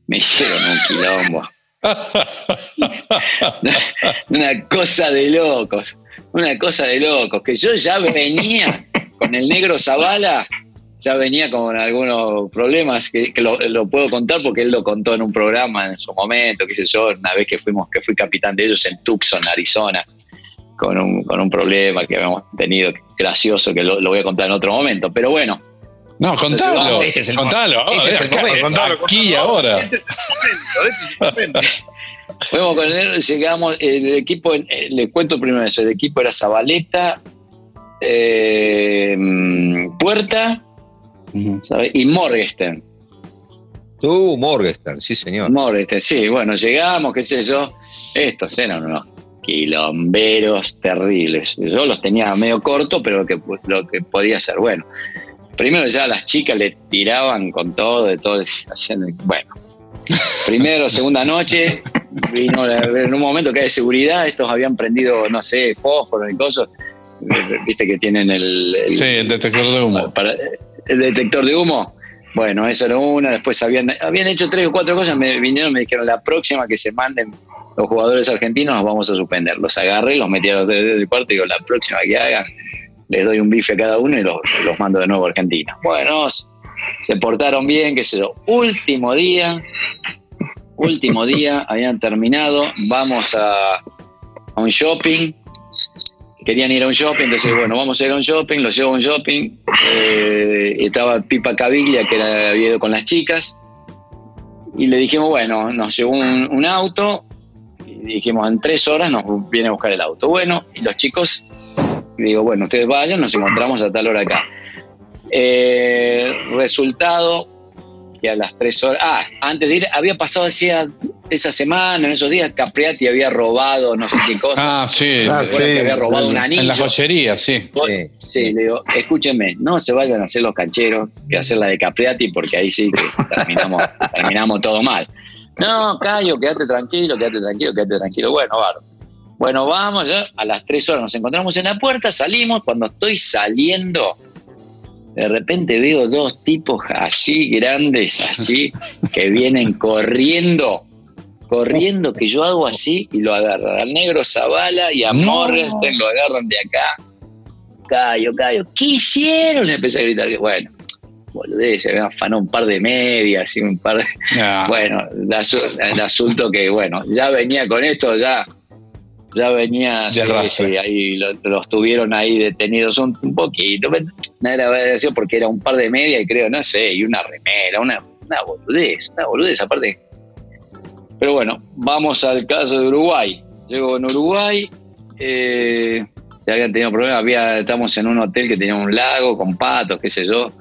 me hicieron un quilombo. una cosa de locos, una cosa de locos, que yo ya venía con el negro Zavala, ya venía con algunos problemas que, lo, puedo contar porque él lo contó en un programa en su momento, qué sé yo, una vez que fuimos, que fui capitán de ellos en Tucson, Arizona, con un, con un problema que habíamos tenido gracioso que lo, voy a contar en otro momento, pero bueno, no, contalo. Este contalo. contalo, aquí y ahora. Este Fuimos con él, llegamos, el equipo, eh, le cuento primero eso, el equipo era Zabaleta, eh, Puerta y Morgenstern. Tú, Morgenstern, sí señor. Morgenstern, sí, bueno, llegamos, qué sé yo, estos eran unos quilomberos terribles. Yo los tenía medio corto, pero lo que, lo que podía ser, bueno primero ya las chicas le tiraban con todo, de todo, bueno. Primero, segunda noche, vino en un momento que hay seguridad, estos habían prendido, no sé, fósforos y cosas, viste que tienen el, sí, el detector de humo. El detector de humo. Bueno, esa era una, después habían, habían hecho tres o cuatro cosas, me vinieron, me dijeron, la próxima que se manden los jugadores argentinos vamos a suspender. Los agarré, los metí a los dedos del cuarto digo, la próxima que hagan, les doy un bife a cada uno y los, los mando de nuevo a Argentina. Bueno, se portaron bien, qué sé yo. Último día, último día, habían terminado, vamos a, a un shopping, querían ir a un shopping, entonces bueno, vamos a ir a un shopping, los llevo a un shopping, eh, estaba Pipa Caviglia que era, había ido con las chicas, y le dijimos, bueno, nos llevó un, auto, y dijimos, en tres horas nos viene a buscar el auto. Bueno, y los chicos, digo, bueno, ustedes vayan, nos encontramos a tal hora acá. Eh, resultado que a las tres horas, ah, antes de ir, había pasado hacía esa semana, en esos días, Capriati había robado no sé qué cosa. Ah, sí. Ah, ¿Recuerdan que sí. había robado un anillo. En la joyería, sí. Sí, Sí, le digo, escúchenme, no se vayan a hacer los cancheros que hacer la de Capriati porque ahí sí que terminamos, terminamos todo mal. No, Cayo, quédate tranquilo, quédate tranquilo, quédate tranquilo. Bueno, bárbaro. Bueno, vamos, ya, a las tres horas nos encontramos en la puerta, salimos, cuando estoy saliendo, de repente veo dos tipos así grandes, así, que vienen corriendo, corriendo, que yo hago así y lo agarran. Al negro Zavala y a No. Morgenstern lo agarran de acá. Cayo, Cayo, ¿qué hicieron? Empecé a gritar. Bueno, boludez, se habían afanado un par de medias y un par de. Ah, Bueno, el asunto que, bueno, ya venía con esto, ya. Ya venía, sí, sí, ahí lo- los tuvieron ahí detenidos un, un poquito. No era verdad, porque era un par de medias y creo, no sé, y una remera, una, una boludez, una boludez aparte. Pero bueno, vamos al caso de Uruguay. Llego en Uruguay, eh, ya habían tenido problemas, había, estamos en un hotel que tenía un lago con patos, qué sé yo.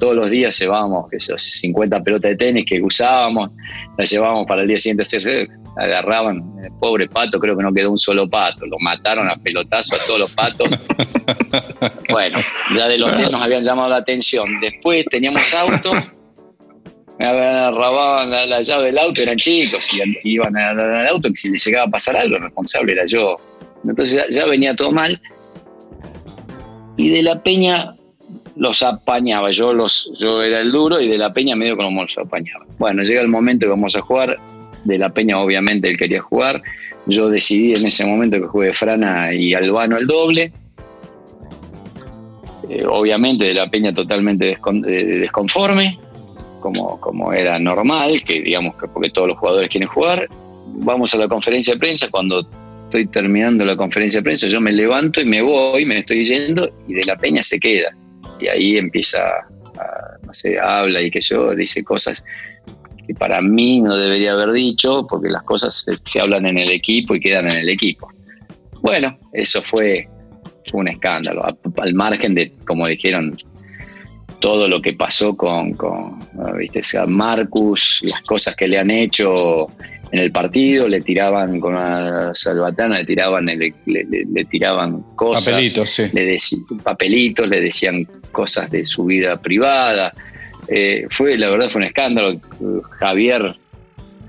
Todos los días llevábamos, qué sé yo, 50 pelotas de tenis que usábamos, las llevábamos para el día siguiente hacer, agarraban, el pobre pato, creo que no quedó un solo pato, lo mataron a pelotazo a todos los patos. bueno, ya del hotel nos habían llamado la atención. Después teníamos auto, me habían robaban la, la llave del auto, eran chicos, y iban a- al auto, que si les llegaba a pasar algo, el responsable era yo. Entonces ya, ya venía todo mal. Y de la peña los apañaba, yo los yo era el duro y de la peña medio como los apañaba. Bueno, llega el momento que vamos a jugar, de la peña obviamente él quería jugar, yo decidí en ese momento que juegue Frana y Albano el doble. Eh, obviamente de la peña totalmente eh, desconforme, como, como era normal, que digamos que porque todos los jugadores quieren jugar. Vamos a la conferencia de prensa, cuando estoy terminando la conferencia de prensa, yo me levanto y me voy, me estoy yendo y de la peña se queda. Y ahí empieza, a, no sé, habla y que yo dice cosas que para mí no debería haber dicho, porque las cosas se, se hablan en el equipo y quedan en el equipo. Bueno, eso fue, fue un escándalo, a- al margen de, como dijeron, todo lo que pasó con. ¿viste? O sea, Marcus, las cosas que le han hecho en el partido, le tiraban con una salvatana, le tiraban, le, le- le- tiraban cosas papelitos, sí. le papelitos, le decían cosas de su vida privada. Eh, fue, la verdad, fue un escándalo. Javier,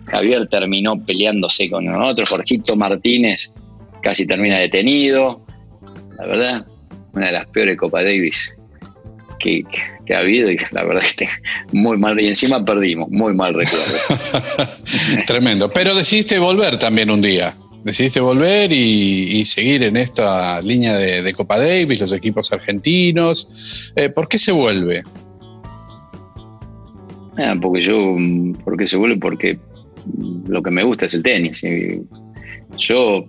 Javier terminó peleándose con otro, Jorgito Martínez casi termina detenido. La verdad, una de las peores Copa Davis que, ha habido y la verdad que muy mal. Y encima perdimos, muy mal recuerdo. Tremendo. Pero decidiste volver también un día. Decidiste volver y, seguir en esta línea de, de Copa Davis, los equipos argentinos. Eh, ¿Por qué se vuelve? Ah, porque yo, mm, porque se vuelve porque lo que me gusta es el tenis. Yo,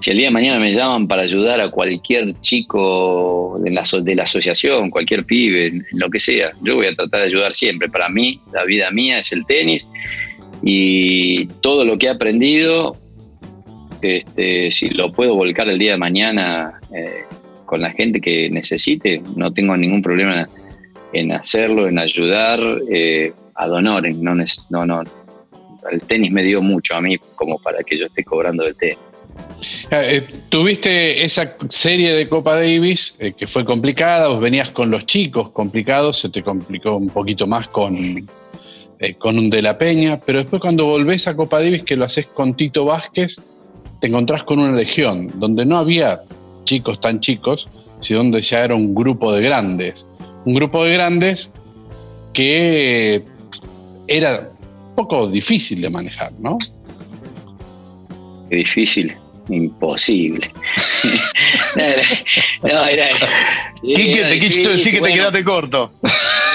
si el día de mañana me llaman para ayudar a cualquier chico de la, de la asociación, cualquier pibe, lo que sea, yo voy a tratar de ayudar siempre. Para mí, la vida mía es el tenis y todo lo que he aprendido, este, si lo puedo volcar el día de mañana eh, con la gente que necesite, no tengo ningún problema en hacerlo, en ayudar eh, ad. No, no. El tenis me dio mucho a mí como para que yo esté cobrando del tenis. Eh, eh, tuviste esa serie de Copa Davis eh, que fue complicada, vos venías con los chicos complicados, se te complicó un poquito más con, eh, con un de la Peña, pero después cuando volvés a Copa Davis, que lo haces con Tito Vázquez, te encontrás con una legión, donde no había chicos tan chicos, sino donde ya era un grupo de grandes. Un grupo de grandes que era un poco difícil de manejar, ¿no? Qué difícil, imposible. no, era, no, era- Quique, era te quiso decir que te quedaste corto.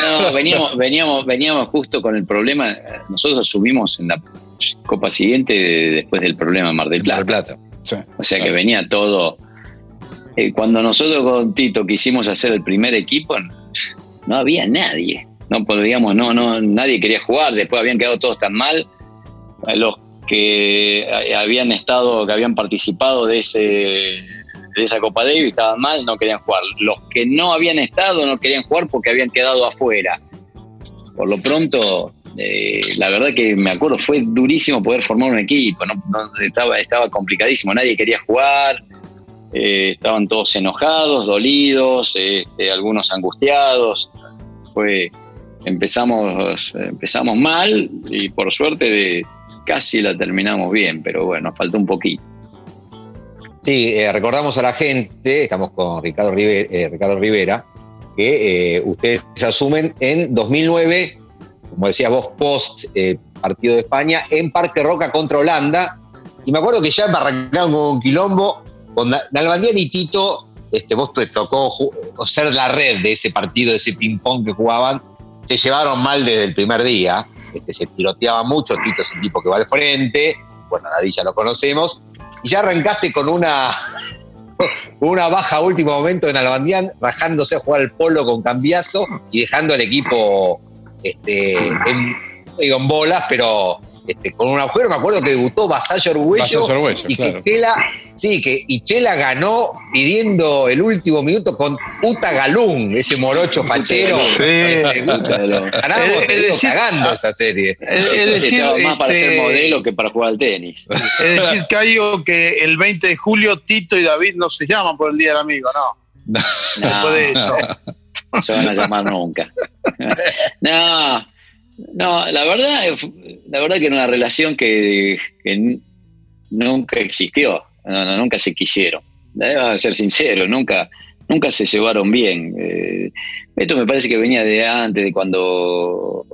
No, veníamos, veníamos, veníamos justo con el problema. Nosotros subimos en la Copa siguiente después del problema en Mar del Plata. Plata. o sea que venía todo. Eh, cuando nosotros con Tito quisimos hacer el primer equipo, no había nadie. No podíamos, no, no, nadie quería jugar. Después habían quedado todos tan mal. Los que habían estado, que habían participado de ese de esa Copa Davis estaban mal, no querían jugar. Los que no habían estado no querían jugar porque habían quedado afuera. Por lo pronto, eh, la verdad que me acuerdo, fue durísimo poder formar un equipo, ¿no? estaba, estaba complicadísimo, nadie quería jugar, eh, estaban todos enojados, dolidos, este, algunos angustiados. Fue, empezamos, empezamos mal y por suerte de, casi la terminamos bien, pero bueno, faltó un poquito. Sí, eh, recordamos a la gente, estamos con Ricardo Rivera, Ricardo Rivera que ustedes asumen en 2009 como decías vos, post eh, partido de España, en Parque Roca contra Holanda. Y me acuerdo que ya arrancaron con un quilombo, con Nalbandián y Tito, este, vos te tocó ser la red de ese partido, de ese ping-pong que jugaban, se llevaron mal desde el primer día, este, se tiroteaba mucho, Tito es el tipo que va al frente, bueno, nadie ya lo conocemos, y ya arrancaste con una, una baja a último momento en Albandián, rajándose a jugar el polo con cambiazo y dejando al equipo este, en bolas, pero este, con un agujero. Me acuerdo que debutó Vasallo Arguello, y que Chela, sí, que y Chela ganó pidiendo el último minuto con Uta Galún, ese morocho fachero. Sí. Este, Ganábamos cagando esa serie. Es, decir, más para ser este, modelo que para jugar al tenis. Es decir, Cayo, que el 20 de julio Tito y David no se llaman por el Día del Amigo, no. No, Después de eso. no se van a llamar nunca. no, no, la verdad, la verdad que era una relación que, nunca existió, nunca se quisieron. Debo ser sincero, nunca, nunca se llevaron bien. Eh, esto me parece que venía de antes, de cuando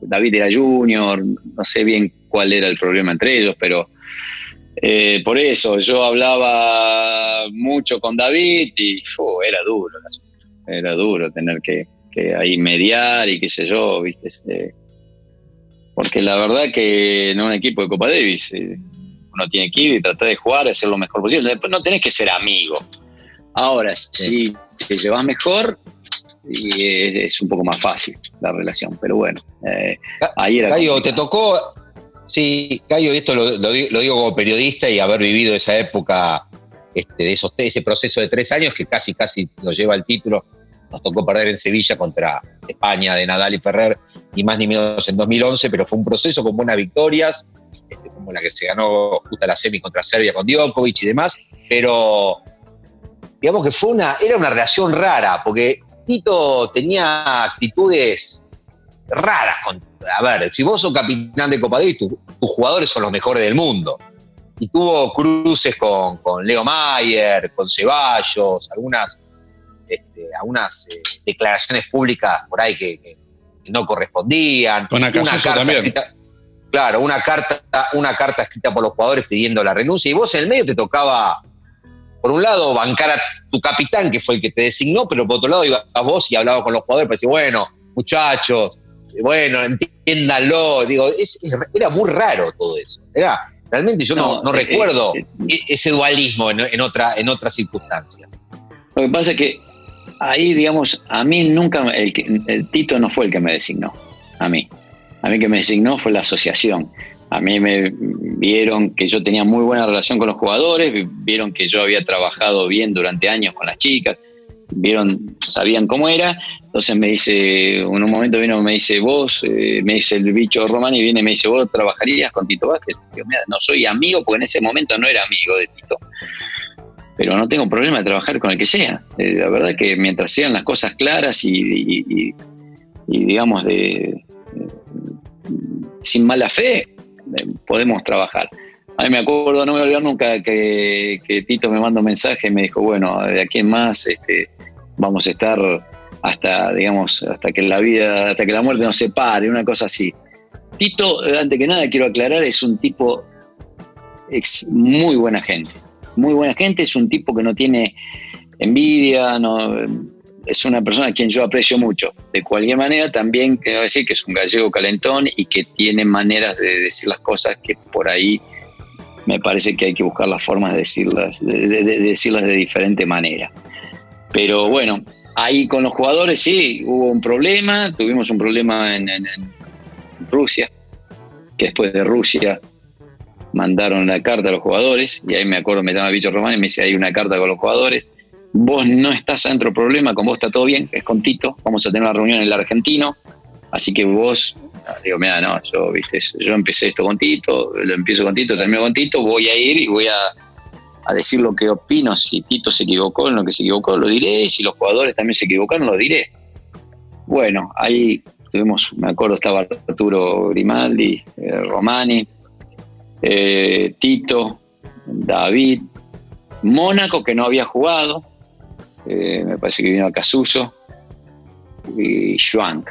David era junior, no sé bien cuál era el problema entre ellos, pero eh, por eso yo hablaba mucho con David y era duro, era duro tener que, ahí mediar y qué sé yo, ¿viste? porque la verdad que en un equipo de Copa Davis eh, uno tiene que ir y tratar de jugar, hacer lo mejor posible. Después no tenés que ser amigo. Ahora, si te llevas mejor, y es, un poco más fácil la relación, pero bueno, eh, ahí era... Cayo, te tocó, sí, Cayo, esto lo, digo como periodista y haber vivido esa época este, de esos, ese proceso de tres años que casi, casi lo lleva el título nos tocó perder en Sevilla contra España de Nadal y Ferrer, y más ni menos en 2011, pero fue un proceso con buenas victorias, este, como la que se ganó justo la semi contra Serbia con Djokovic y demás, pero digamos que fue una, era una relación rara, porque Tito tenía actitudes raras. a ver, si vos sos capitán de Copa Davis, tus jugadores son los mejores del mundo. Y tuvo cruces con, con Leo Mayer, con Ceballos, algunas este, a unas eh, declaraciones públicas por ahí que, no correspondían. una carta también. Escrita, claro, una carta, una carta escrita por los jugadores pidiendo la renuncia y vos en el medio te tocaba, por un lado, bancar a tu capitán, que fue el que te designó, pero por otro lado ibas a vos y hablabas con los jugadores para decir, bueno, muchachos, bueno, entiéndanlo. Digo, era muy raro todo eso. Era, realmente yo no, no, eh, recuerdo eh, ese dualismo en, en, otra, en otras circunstancias. Lo que pasa es que ahí, digamos, a mí nunca, el, el, Tito no fue el que me designó, a mí. A mí que me designó fue la asociación. A mí me vieron que yo tenía muy buena relación con los jugadores, vieron que yo había trabajado bien durante años con las chicas, vieron, sabían cómo era. Entonces me dice, en un momento vino, me dice, vos, eh, me dice el bicho Romani, viene y me dice, vos trabajarías con Tito Vázquez. Mira, no soy amigo, porque en ese momento no era amigo de Tito pero no tengo problema de trabajar con el que sea. Eh, la verdad que mientras sean las cosas claras y, digamos, de, sin mala fe, eh, podemos trabajar. A mí me acuerdo, no me voy a olvidar nunca que, Tito me mandó un mensaje y me dijo, bueno, de aquí en más este, vamos a estar hasta, digamos, hasta que la vida, hasta que la muerte nos separe, una cosa así. Tito, antes que nada, quiero aclarar, es un tipo muy buena gente muy buena gente, es un tipo que no tiene envidia, no, es una persona a quien yo aprecio mucho. De cualquier manera, también quiero decir que es un gallego calentón y que tiene maneras de decir las cosas que por ahí me parece que hay que buscar las formas de decirlas, de, decirlas de diferente manera. Pero bueno, ahí con los jugadores sí, hubo un problema, tuvimos un problema en, Rusia, que después de Rusia mandaron la carta a los jugadores, y ahí me acuerdo, me llama Bicho Román y me dice, hay una carta con los jugadores, vos no estás dentro del problema, con vos está todo bien, es con Tito, vamos a tener una reunión en el argentino, así que vos, digo, mira, no, yo, empecé esto con Tito, lo empiezo con Tito, termino con Tito, voy a ir y voy a, decir lo que opino, si Tito se equivocó en lo que se equivocó, lo diré, si los jugadores también se equivocaron, lo diré. Bueno, ahí tuvimos, me acuerdo, estaba Arturo Grimaldi, eh, Romani, eh, Tito, David, Mónaco, que no había jugado, eh, me parece que vino a Casuso, y Schwank,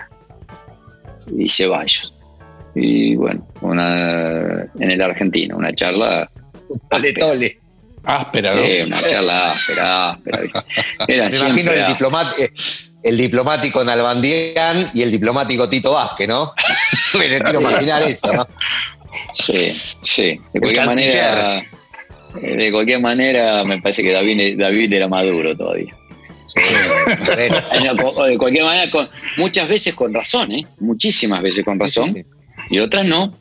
y Ceballos. Y bueno, una, en el argentino, una charla. Tole, tole. Áspera, ¿no? una charla áspera, áspera. Me imagino el, eh, el, diplomático Nalbandián y el diplomático Tito Vázquez, ¿no? me quiero imaginar eso, ¿no? Sí, sí. De cualquier manera. De cualquier manera, me parece que David, David era maduro todavía. de cualquier manera, muchas veces con razón, ¿eh? muchísimas veces con razón, y otras no,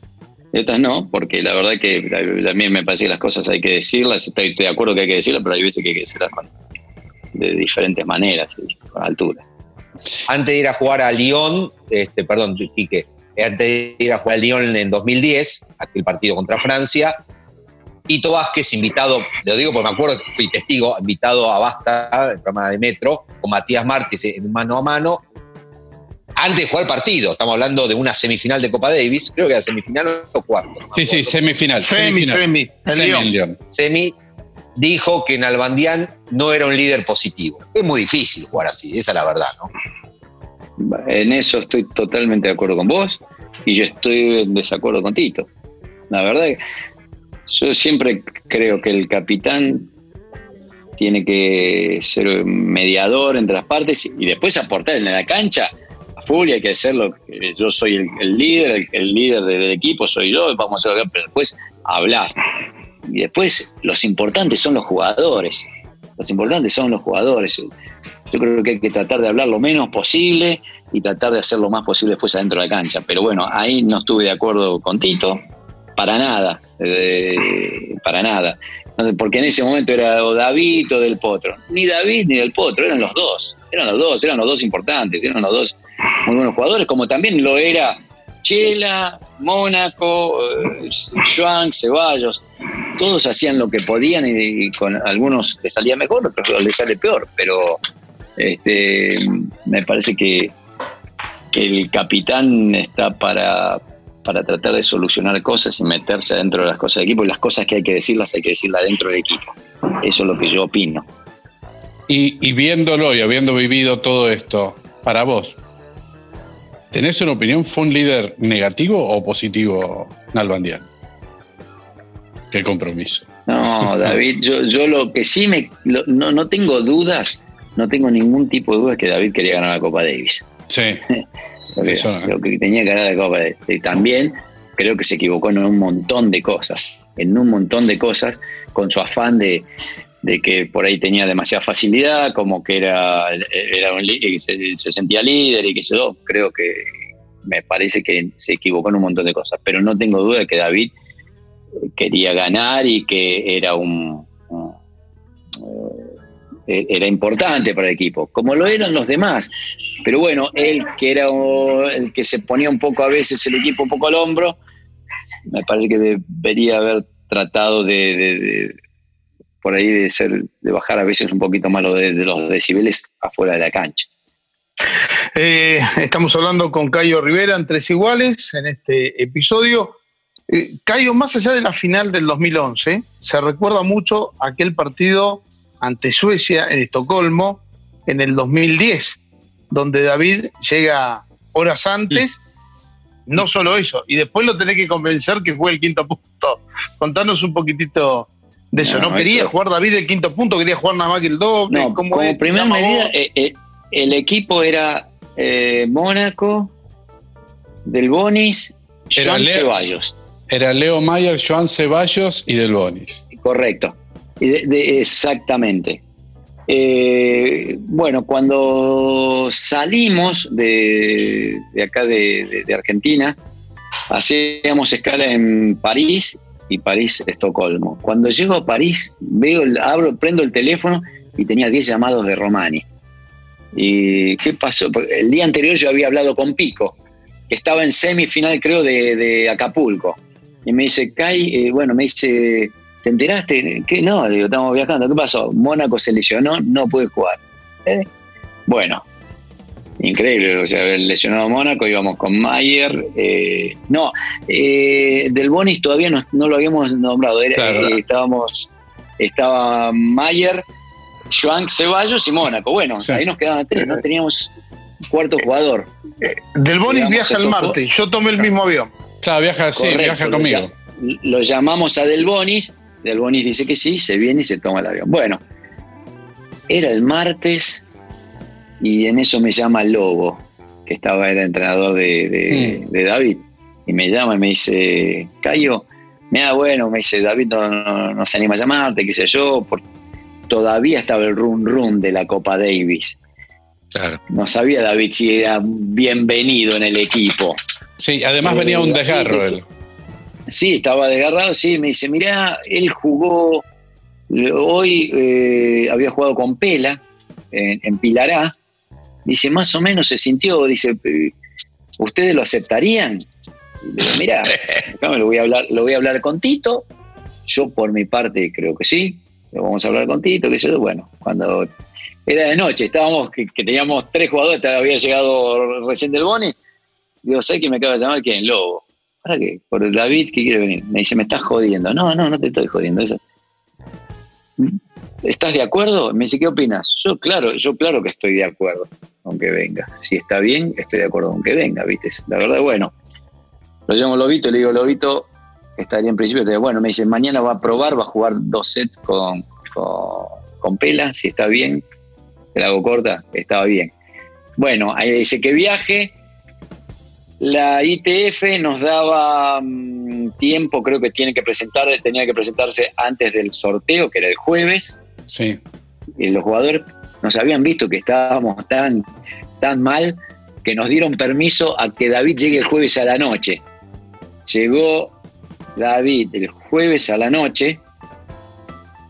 y otras no, porque la verdad que también me parece que las cosas hay que decirlas, estoy, de acuerdo que hay que decirlas, pero hay veces que hay que decirlas de diferentes maneras, con altura. Antes de ir a jugar a Lyon, este, perdón, Quique, antes de ir a jugar a Lyon en 2010, aquel partido contra Francia, Tito Vázquez, invitado, lo digo porque me acuerdo que fui testigo, invitado a Basta, el programa de Metro, con Matías Márquez en mano a mano, antes de jugar el partido. Estamos hablando de una semifinal de Copa Davis, creo que era semifinal o cuarto. sí, sí, semifinal. Semi, semi. Semi, semi, dijo que Nalbandián no era un líder positivo. Es muy difícil jugar así, esa es la verdad, ¿no? En eso estoy totalmente de acuerdo con vos y yo estoy en desacuerdo con Tito. La verdad yo siempre creo que el capitán tiene que ser mediador entre las partes y después aportar en la cancha a full y hay que hacerlo. Yo soy el, líder, el, líder del equipo soy yo, vamos a ver, pero después hablas. Y después los importantes son los jugadores. Los importantes son los jugadores. Yo creo que hay que tratar de hablar lo menos posible y tratar de hacer lo más posible después adentro de la cancha. Pero bueno, ahí no estuve de acuerdo con Tito, para nada para nada. Porque en ese momento era o David o Del Potro. Ni David ni Del Potro, eran los dos. Eran los dos, eran los dos importantes, eran los dos muy buenos jugadores, como también lo era Chela, Mónaco, eh, Joan, Ceballos. Todos hacían lo que podían y, con algunos les salía mejor, otros les sale peor. Pero este, me parece que el capitán está para, para tratar de solucionar cosas y meterse dentro de las cosas del equipo. Y las cosas que hay que decirlas hay que decirlas dentro del equipo. Eso es lo que yo opino. Y, viéndolo y habiendo vivido todo esto, para vos, ¿tenés una opinión? ¿Fue un líder negativo o positivo Nalbandián? Qué compromiso. No, David, yo, yo lo que sí me. no, no tengo dudas, no tengo ningún tipo de dudas que David quería ganar la Copa Davis. Sí. Lo que tenía que ganar de Copa. Y también creo que se equivocó en un montón de cosas, en un montón de cosas, con su afán de, que por ahí tenía demasiada facilidad, como que era, era un, se, se, sentía líder y que yo creo que me parece que se equivocó en un montón de cosas, pero no tengo duda de que David quería ganar y que era un eh, era importante para el equipo, como lo eran los demás. Pero bueno, él que era el que se ponía un poco a veces el equipo un poco al hombro, me parece que debería haber tratado de, por ahí de ser, de bajar a veces un poquito más de, los decibeles afuera de la cancha. Eh, estamos hablando con Cayo Rivera en Tres Iguales en este episodio. Eh, Cayo, más allá de la final del 2011, se recuerda mucho aquel partido ante Suecia en Estocolmo en el 2010, donde David llega horas antes. No solo eso, y después lo tenés que convencer que fue el quinto punto. Contanos un poquitito de eso. No, quería jugar David el quinto punto, quería jugar nada más que el doble. como primera medida, eh, eh, el equipo era eh, Mónaco, Del Bonis. Ceballos. Era Leo Mayer, Joan Ceballos y Del Bonis. Correcto. Exactamente. Eh, bueno, cuando salimos de, de acá de, Argentina, hacíamos escala en París y París-Estocolmo. Cuando llego a París, veo, abro, prendo el teléfono y tenía 10 llamados de Romani. ¿Y qué pasó? El día anterior yo había hablado con Pico, que estaba en semifinal, creo, de Acapulco. Y me dice, Kai, eh, bueno, me dice, ¿te enteraste? ¿Qué? No, le digo, estamos viajando. ¿Qué pasó? Mónaco se lesionó, no puede jugar. ¿Eh? Bueno, increíble. O sea, lesionado Mónaco, íbamos con Mayer. eh, no, eh, Del Bonis todavía no, no lo habíamos nombrado. Era- Claro. eh, estábamos, estaba Mayer, Joan Ceballos y Mónaco. Bueno, Sí. ahí nos quedaban tres, no teníamos cuarto jugador. Del Bonis viaja el martes. Yo tomé el mismo avión. Claro, viaja, sí, viaja lo conmigo. Lo llamamos a Del Bonis, Del Bonis dice que sí, se viene y se toma el avión. Bueno, era el martes y en eso me llama Lobo, que estaba el entrenador de, de- Mm. de David, y me llama y me dice, Cayo, mira, bueno, me dice, David no, no- no se anima a llamarte, qué sé yo, por- todavía estaba el run run de la Copa Davis. Claro. No sabía David si era bienvenido en el equipo. Sí, además Eh, venía un desgarro él. Sí, estaba desgarrado, sí, me dice, mirá, él jugó, hoy eh, había jugado con Pela en, en Pilará, dice, más o menos se sintió, dice, eh, ¿ustedes lo aceptarían? Y le digo, mirá, lo voy a hablar, lo voy a hablar con Tito, yo por mi parte creo que sí, lo vamos a hablar con Tito, que yo, bueno, cuando era de noche, estábamos, que, que teníamos tres jugadores, había llegado recién del Boni, digo, sé que me acaba de llamar quién, Lobo. ¿Para qué? Por David que quiere venir. Me dice, me estás jodiendo. No, no, no te estoy jodiendo. Eso. ¿Estás de acuerdo? Me dice, ¿qué opinas? Yo, claro, yo claro que estoy de acuerdo con que venga. Si está bien, estoy de acuerdo con que venga, ¿viste? La verdad, bueno. Lo llamo Lobito y le digo, Lobito, estaría en principio, digo, bueno, me dice, mañana va a probar, va a jugar dos sets con, con, con Pela, si está bien, te la hago corta, estaba bien. Bueno, ahí dice que viaje, la ITF nos daba mm, tiempo, creo que tiene que presentar, tenía que presentarse antes del sorteo, que era el jueves, Sí. y los jugadores nos habían visto que estábamos tan, tan mal que nos dieron permiso a que David llegue el jueves a la noche. Llegó David el jueves a la noche,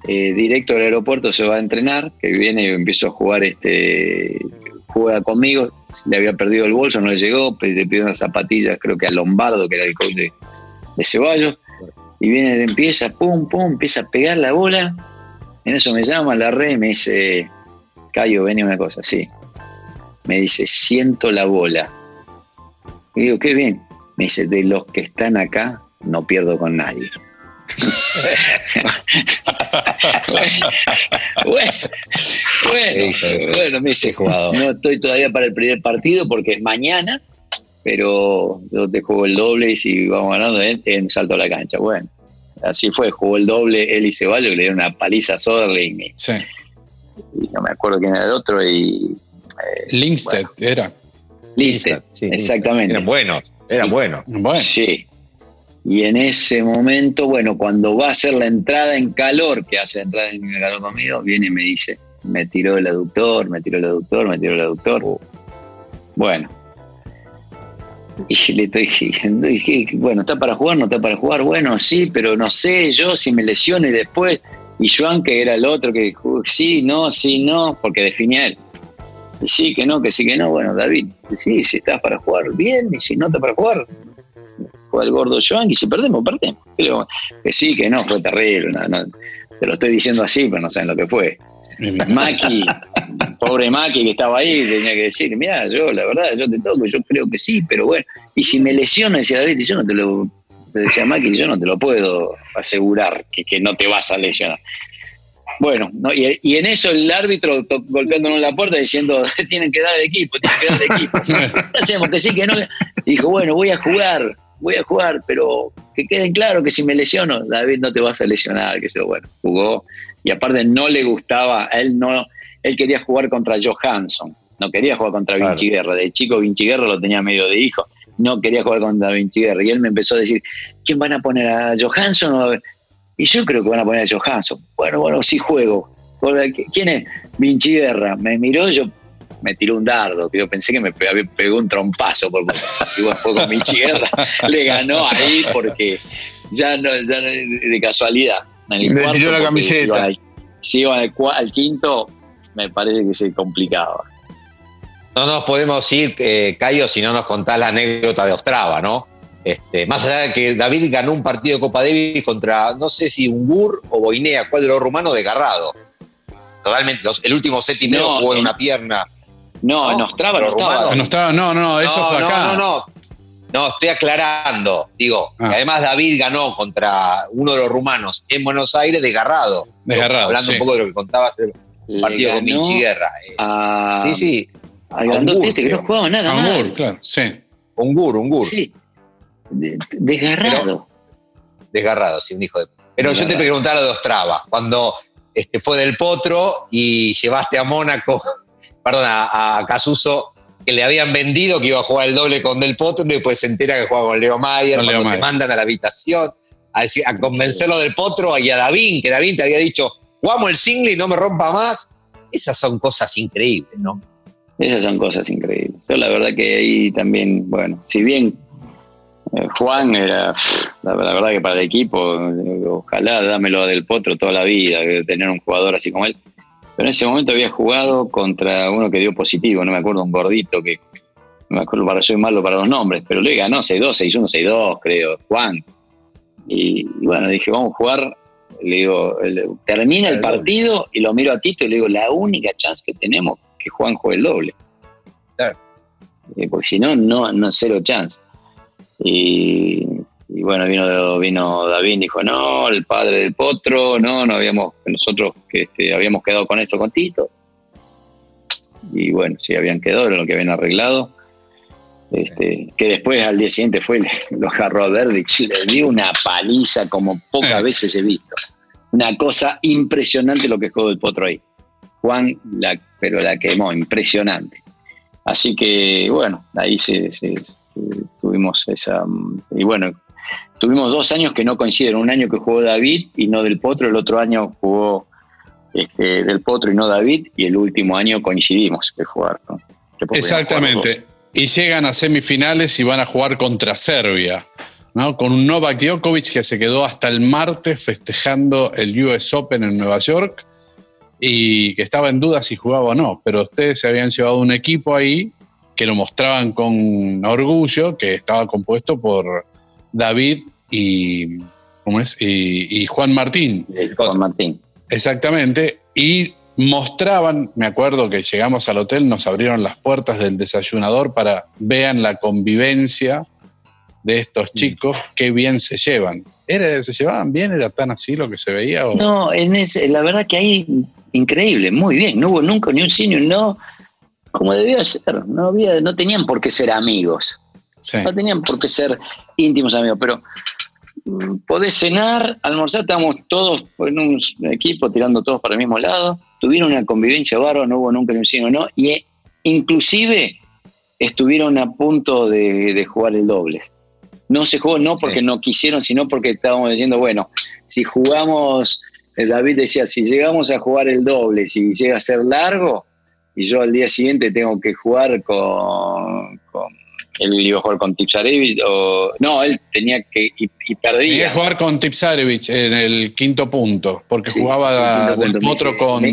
eh, directo al aeropuerto se va a entrenar, que viene y empiezo a jugar este juega conmigo, le había perdido el bolso, no le llegó, le pidió unas zapatillas, creo que a Lombardo, que era el coach de, de Ceballos, y viene, empieza, pum, pum, empieza a pegar la bola, en eso me llama la red me dice, Cayo, ven una cosa, sí. Me dice, siento la bola. Y digo, qué bien. Me dice, de los que están acá, no pierdo con nadie. bueno, bueno, bueno, me dice, jugador. no estoy todavía para el primer partido porque es mañana, pero yo te juego el doble y si vamos ganando en, en salto a la cancha. Bueno, así fue, jugó el doble él y Ceballos, que le dieron una paliza a Soderling y, Sí. y no me acuerdo quién era el otro y Linkstead era. Sí, exactamente. Eran buenos, eran buenos. Bueno. Sí. Y en ese momento, bueno, cuando va a hacer la entrada en calor, que hace entrada en calor conmigo, viene y me dice, me tiró el aductor, me tiró el aductor, me tiró el aductor. Bueno. Y le estoy diciendo, dije, bueno, ¿está para jugar? ¿No está para jugar? Bueno, sí, pero no sé, yo si me lesiono y después. Y Joan, que era el otro que dijo, sí, no, sí, no, porque definía él. Y sí, que no, que sí, que no. Bueno, David, sí, si estás para jugar, bien, y si no estás para jugar, juega el gordo Joan, y si perdemos, perdemos. Que sí, que no, fue terrible. no, no, te lo estoy diciendo así, pero no saben lo que fue. Maki, pobre Maki que estaba ahí, tenía que decir, mira, yo la verdad, yo te toco, yo creo que sí, pero bueno, y si me lesiono, decía David, yo no te lo, te decía Maki, yo no te lo puedo asegurar que, que no te vas a lesionar. Bueno, no, y, y en eso el árbitro golpeándonos la puerta diciendo, tienen que dar el equipo, tienen que dar el equipo. ¿Qué hacemos? Que sí, que no. Dijo, bueno, voy a jugar, voy a jugar, pero que queden claro que si me lesiono, David, no te vas a lesionar, que eso, bueno, jugó. Y aparte no le gustaba, a él no, él quería jugar contra Johansson, No quería jugar contra Vinci Guerra. De chico Vinci Guerra lo tenía medio de hijo. No quería jugar contra Vinci Guerra. Y él me empezó a decir, ¿quién van a poner a Johansson? Y yo creo que van a poner a Johansson. Bueno, bueno, sí juego. ¿Quién es? Vinci Guerra. Me miró, yo me tiró un dardo, que yo pensé que me pegó un trompazo por y bueno, fue con Vinci Guerra. Le ganó ahí porque ya no, ya de casualidad. Me tiró la camiseta. Si iba, al, quinto, me parece que se complicaba. No nos podemos ir, eh, Cayo, si no nos contás la anécdota de Ostrava, ¿no? Este, más allá de que David ganó un partido de Copa Davis contra, no sé si Ungur o Boinea, cuál de los rumanos, desgarrado. Totalmente, el último set y medio jugó en una pierna. No, en Ostrava no estaba. no, no, eso fue acá. No, no, no. No, estoy aclarando. Digo, ah. además David ganó contra uno de los rumanos en Buenos Aires desgarrado. Desgarrado. Hablando un poco de lo que contabas el partido con Vinci Guerra. Eh. sí, sí. Al grandote este que no jugaba nada. Ungur, claro, sí. Ungur, Ungur. Sí desgarrado. desgarrado, sí, un hijo de. Pero yo te preguntaba lo de Ostrava, cuando este, fue del Potro y llevaste a Mónaco, perdón, a, Casuso, que le habían vendido que iba a jugar el doble con Del Potro, y después se entera que juega con Leo Mayer, cuando te mandan a la habitación a, decir, a convencerlo del Potro y a David, que David te había dicho, jugamos el single y no me rompa más. Esas son cosas increíbles, ¿no? Esas son cosas increíbles. Yo la verdad que ahí también, bueno, si bien eh, Juan era, la, verdad que para el equipo, ojalá dámelo del potro toda la vida, tener un jugador así como él. Pero en ese momento había jugado contra uno que dio positivo, no me acuerdo, un gordito que, no me acuerdo, para soy malo para los nombres, pero le ganó 6-2, 6-1, 6-2, creo, Juan. Y, bueno, dije, vamos a jugar. Le digo, termina el partido y lo miro a Tito y le digo, la única chance que tenemos que Juan juegue el doble. Eh, porque si no, no, no cero chance. Y, bueno, vino, vino David dijo, no, el padre del potro, no, no habíamos, nosotros que este, habíamos quedado con esto con Tito. Y bueno, sí habían quedado, era lo que habían arreglado. Este, que después al día siguiente fue, lo agarró a Verdich, le dio una paliza como pocas veces he visto. Una cosa impresionante lo que jugó el potro ahí. Juan, la, pero la quemó, impresionante. Así que bueno, ahí se, tuvimos esa. Y bueno, tuvimos dos años que no coinciden. Un año que jugó David y no Del Potro, el otro año jugó este, Del Potro y no David, y el último año coincidimos que jugaron. Exactamente. y llegan a semifinales y van a jugar contra Serbia. ¿no? Con un Novak Djokovic que se quedó hasta el martes festejando el US Open en Nueva York y que estaba en duda si jugaba o no, pero ustedes se habían llevado un equipo ahí que lo mostraban con orgullo, que estaba compuesto por David y, ¿cómo es? y, Juan Martín. Juan Martín. Exactamente. Y mostraban, me acuerdo que llegamos al hotel, nos abrieron las puertas del desayunador para vean la convivencia de estos mm. chicos, qué bien se llevan. ¿Era, ¿Se llevaban bien? ¿Era tan así lo que se veía? No, en ese, la verdad que ahí increíble, muy bien. No hubo nunca ni un un no como debía ser. No, había, no tenían por qué ser amigos. No tenían por qué ser íntimos amigos, pero mm, podés cenar, almorzar, estábamos todos en un equipo tirando todos para el mismo lado. Tuvieron una convivencia bárbara, no hubo nunca ni un signo, no. Y eh, inclusive estuvieron a punto de, jugar el doble. No se jugó no porque no quisieron, sino porque estábamos diciendo, bueno, si jugamos, eh, David decía, si llegamos a jugar el doble, si llega a ser largo, y yo al día siguiente tengo que jugar con, él iba a jugar con Tipsarevich o no, él tenía que y, perdía. Tenía que jugar con Tipsarevich en el quinto punto, porque jugaba el otro con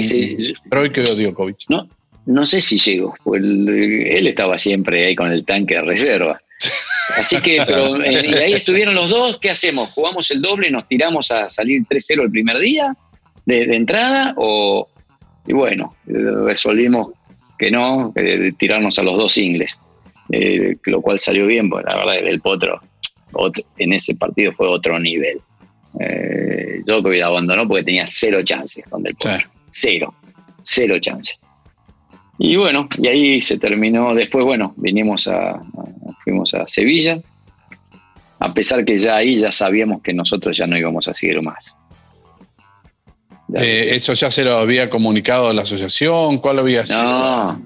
Trojka o Djokovic. No, no sé si llegó, él, estaba siempre ahí con el tanque de reserva. Así que, pero eh, ahí estuvieron los dos, ¿qué hacemos? ¿Jugamos el doble, nos tiramos a salir 3-0 el primer día de, de entrada o, y bueno, resolvimos que no, que tirarnos a los dos ingles, eh, lo cual salió bien, porque la verdad es que el Potro en ese partido fue otro nivel. Eh, yo que abandonó porque tenía cero chances con Del Potro. Cero, cero chances. Y bueno, y ahí se terminó. Después, bueno, vinimos a, fuimos a Sevilla, a pesar que ya ahí ya sabíamos que nosotros ya no íbamos a seguir más. Eh, ¿Eso ya se lo había comunicado a la asociación? ¿Cuál había sido? No,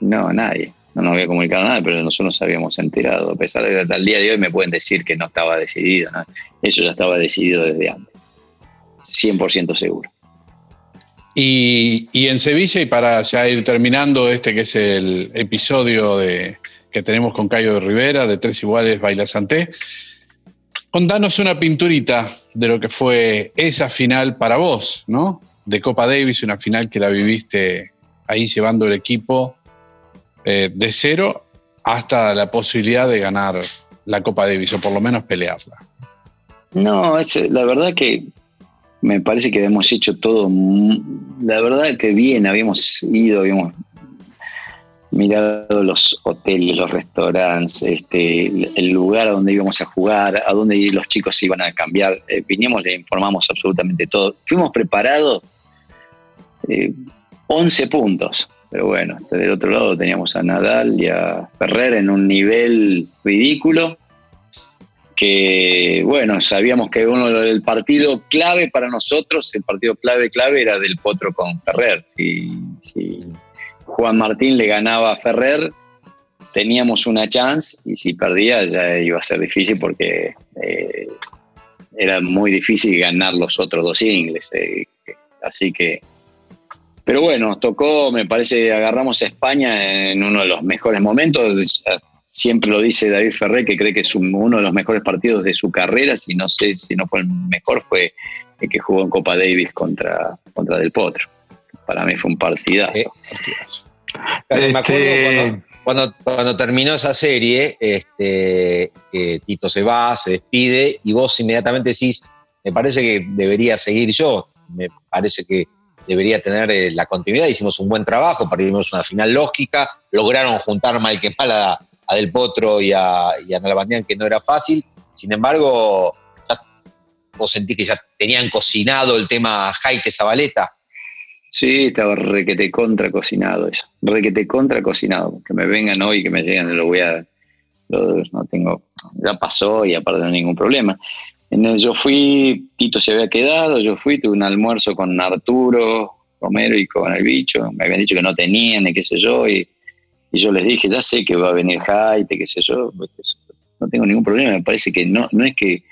no, nadie. No había comunicado nada, pero nosotros nos habíamos enterado. A pesar de que hasta el día de hoy me pueden decir que no estaba decidido. Eso ya estaba decidido desde antes. 100% seguro. Y, en Sevilla, y para ya ir terminando este que es el episodio de, que tenemos con Cayo Rivera, de Tres Iguales Baila Santé, contanos una pinturita de lo que fue esa final para vos, ¿no? De Copa Davis, una final que la viviste ahí llevando el equipo eh, de cero hasta la posibilidad de ganar la Copa Davis, o por lo menos pelearla. No, es, la verdad que me parece que hemos hecho todo, la verdad que bien, habíamos ido, habíamos mirado los hoteles, los restaurantes, este, el lugar a donde íbamos a jugar, a dónde los chicos iban a cambiar. Eh, vinimos, le informamos absolutamente todo. Fuimos preparados 11 eh, puntos, pero bueno, del otro lado teníamos a Nadal y a Ferrer en un nivel ridículo que, bueno, sabíamos que uno del partido clave para nosotros, el partido clave, clave era del Potro con Ferrer. Si, Juan Martín le ganaba a Ferrer, teníamos una chance y si perdía ya iba a ser difícil porque eh, era muy difícil ganar los otros dos ingleses. Eh, así que, pero bueno, tocó, me parece, agarramos a España en uno de los mejores momentos siempre lo dice David Ferrer, que cree que es uno de los mejores partidos de su carrera, si no sé si no fue el mejor, fue el que jugó en Copa Davis contra, contra Del Potro. Para mí fue un partidazo. Me acuerdo este, cuando, cuando, terminó esa serie, este, Tito se va, se despide, y vos inmediatamente decís, me parece que debería seguir yo, me parece que debería tener eh, la continuidad, hicimos un buen trabajo, perdimos una final lógica, lograron juntar mal que mal a, Del Potro y a, y a que no era fácil. Sin embargo, vos sentí que ya tenían cocinado el tema Jaite Zabaleta. Sí, estaba requete contra cocinado eso. Requete contra cocinado. Que me vengan hoy, que me lleguen, lo voy a. no tengo. Ya pasó y aparte no hay ningún problema. Yo fui, Tito se había quedado, yo fui, tuve un almuerzo con Arturo, Romero y con el bicho. Me habían dicho que no tenían, y qué sé yo, y yo les dije, ya sé que va a venir Jaite, qué sé yo, pues, no tengo ningún problema, me parece que no, no es que,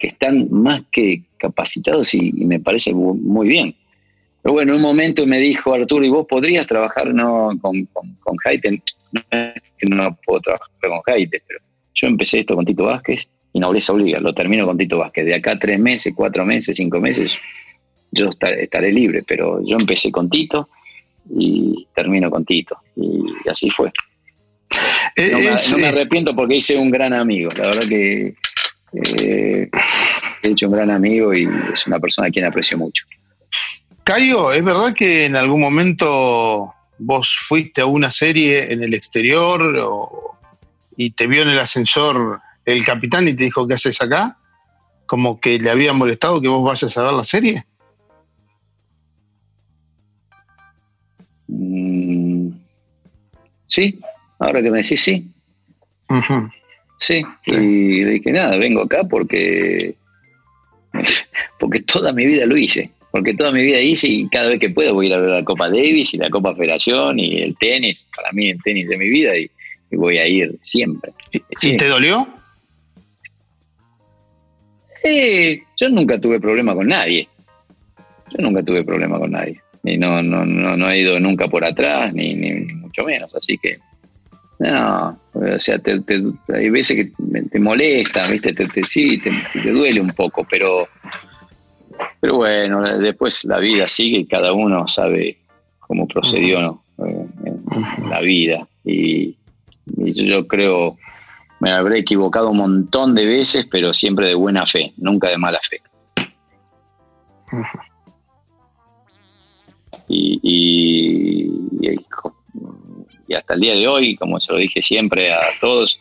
están más que capacitados y, me parece muy, bien. Pero bueno, en un momento me dijo Arturo, ¿y vos podrías trabajar no, con, con, con Jaite? No es que no puedo trabajar con Jaite, pero yo empecé esto con Tito Vázquez y nobleza obliga, lo termino con Tito Vázquez. De acá tres meses, cuatro meses, cinco meses, yo estaré libre, pero yo empecé con Tito y termino con Tito. Y así fue. Eh, no, me, arrepiento porque hice un gran amigo. La verdad que eh, he hecho un gran amigo y es una persona a quien aprecio mucho. Cayo, ¿es verdad que en algún momento vos fuiste a una serie en el exterior y te vio en el ascensor el capitán y te dijo, ¿qué haces acá? Como que le había molestado que vos vayas a ver la serie. Mm, sí, ahora que me decís sí. sí. y dije, nada, vengo acá porque, porque toda mi vida lo hice. Porque toda mi vida hice y cada vez que puedo voy a ir a ver la Copa Davis y la Copa Federación y el tenis. Para mí el tenis de mi vida y, voy a ir siempre. ¿Y, te dolió? Eh, yo nunca tuve problema con nadie. Yo nunca tuve problema con nadie y no, no, no, no he ido nunca por atrás, ni, ni, mucho menos. Así que, no, o sea, te, hay veces que te molesta, ¿viste? Te, sí, te, duele un poco, pero, pero bueno, después la vida sigue y cada uno sabe cómo procedió eh, en la vida. Y, yo creo, me habré equivocado un montón de veces, pero siempre de buena fe, nunca de mala fe y, y, hasta el día de hoy, como se lo dije siempre a todos,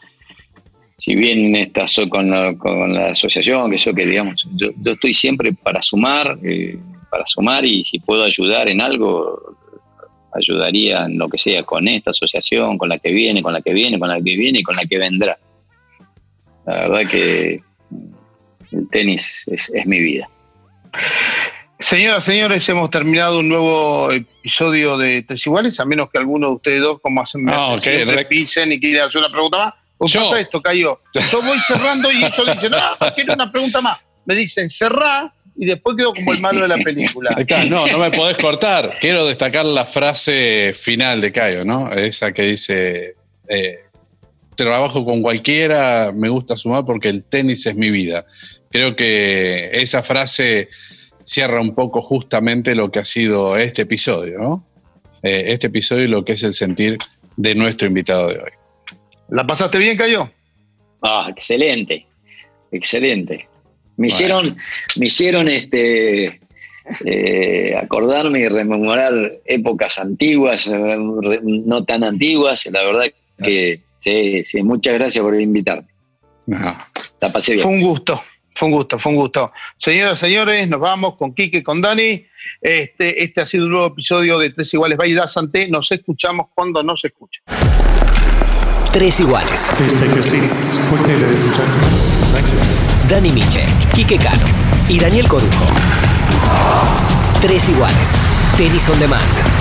si bien estás con la, con la asociación, que eso que digamos, yo, estoy siempre para sumar, eh, para sumar y si puedo ayudar en algo, ayudaría en lo que sea con esta asociación, con la que viene, con la que viene, con la que viene y con la que vendrá. La verdad que el tenis es mi vida. Señoras, señores, hemos terminado un nuevo episodio de Tres Iguales, a menos que alguno de ustedes dos, como hacen, me Ah, hacen siempre, pisen y quieran hacer una pregunta más. ¿Cómo Yo. pasa esto, Cayo? Yo voy cerrando y esto dice, no, quiero una pregunta más. Me dicen, cerrá, y después quedo como el malo de la película. Ahí está, no, no me podés cortar. Quiero destacar la frase final de Cayo, ¿no? Esa que dice, eh, trabajo con cualquiera, me gusta sumar porque el tenis es mi vida. Creo que esa frase cierra un poco justamente lo que ha sido este episodio, ¿no? Eh, este episodio y lo que es el sentir de nuestro invitado de hoy. ¿La pasaste bien, Cayo? Ah, excelente, excelente. Me Bueno. hicieron, me hicieron este, eh, acordarme y rememorar épocas antiguas, eh, no tan antiguas. La verdad que sí, sí, muchas gracias por invitarme. No. La pasé bien. Fue un gusto, fue un gusto, fue un gusto. Señoras, señores, nos vamos con Quique, con Dani. Este, este ha sido un nuevo episodio de Tres Iguales Baila Santé. Nos escuchamos cuando no se escucha. Tres iguales. Dani Miche, Quique Cano y Daniel Corujo. Tres iguales. Tenis on demand.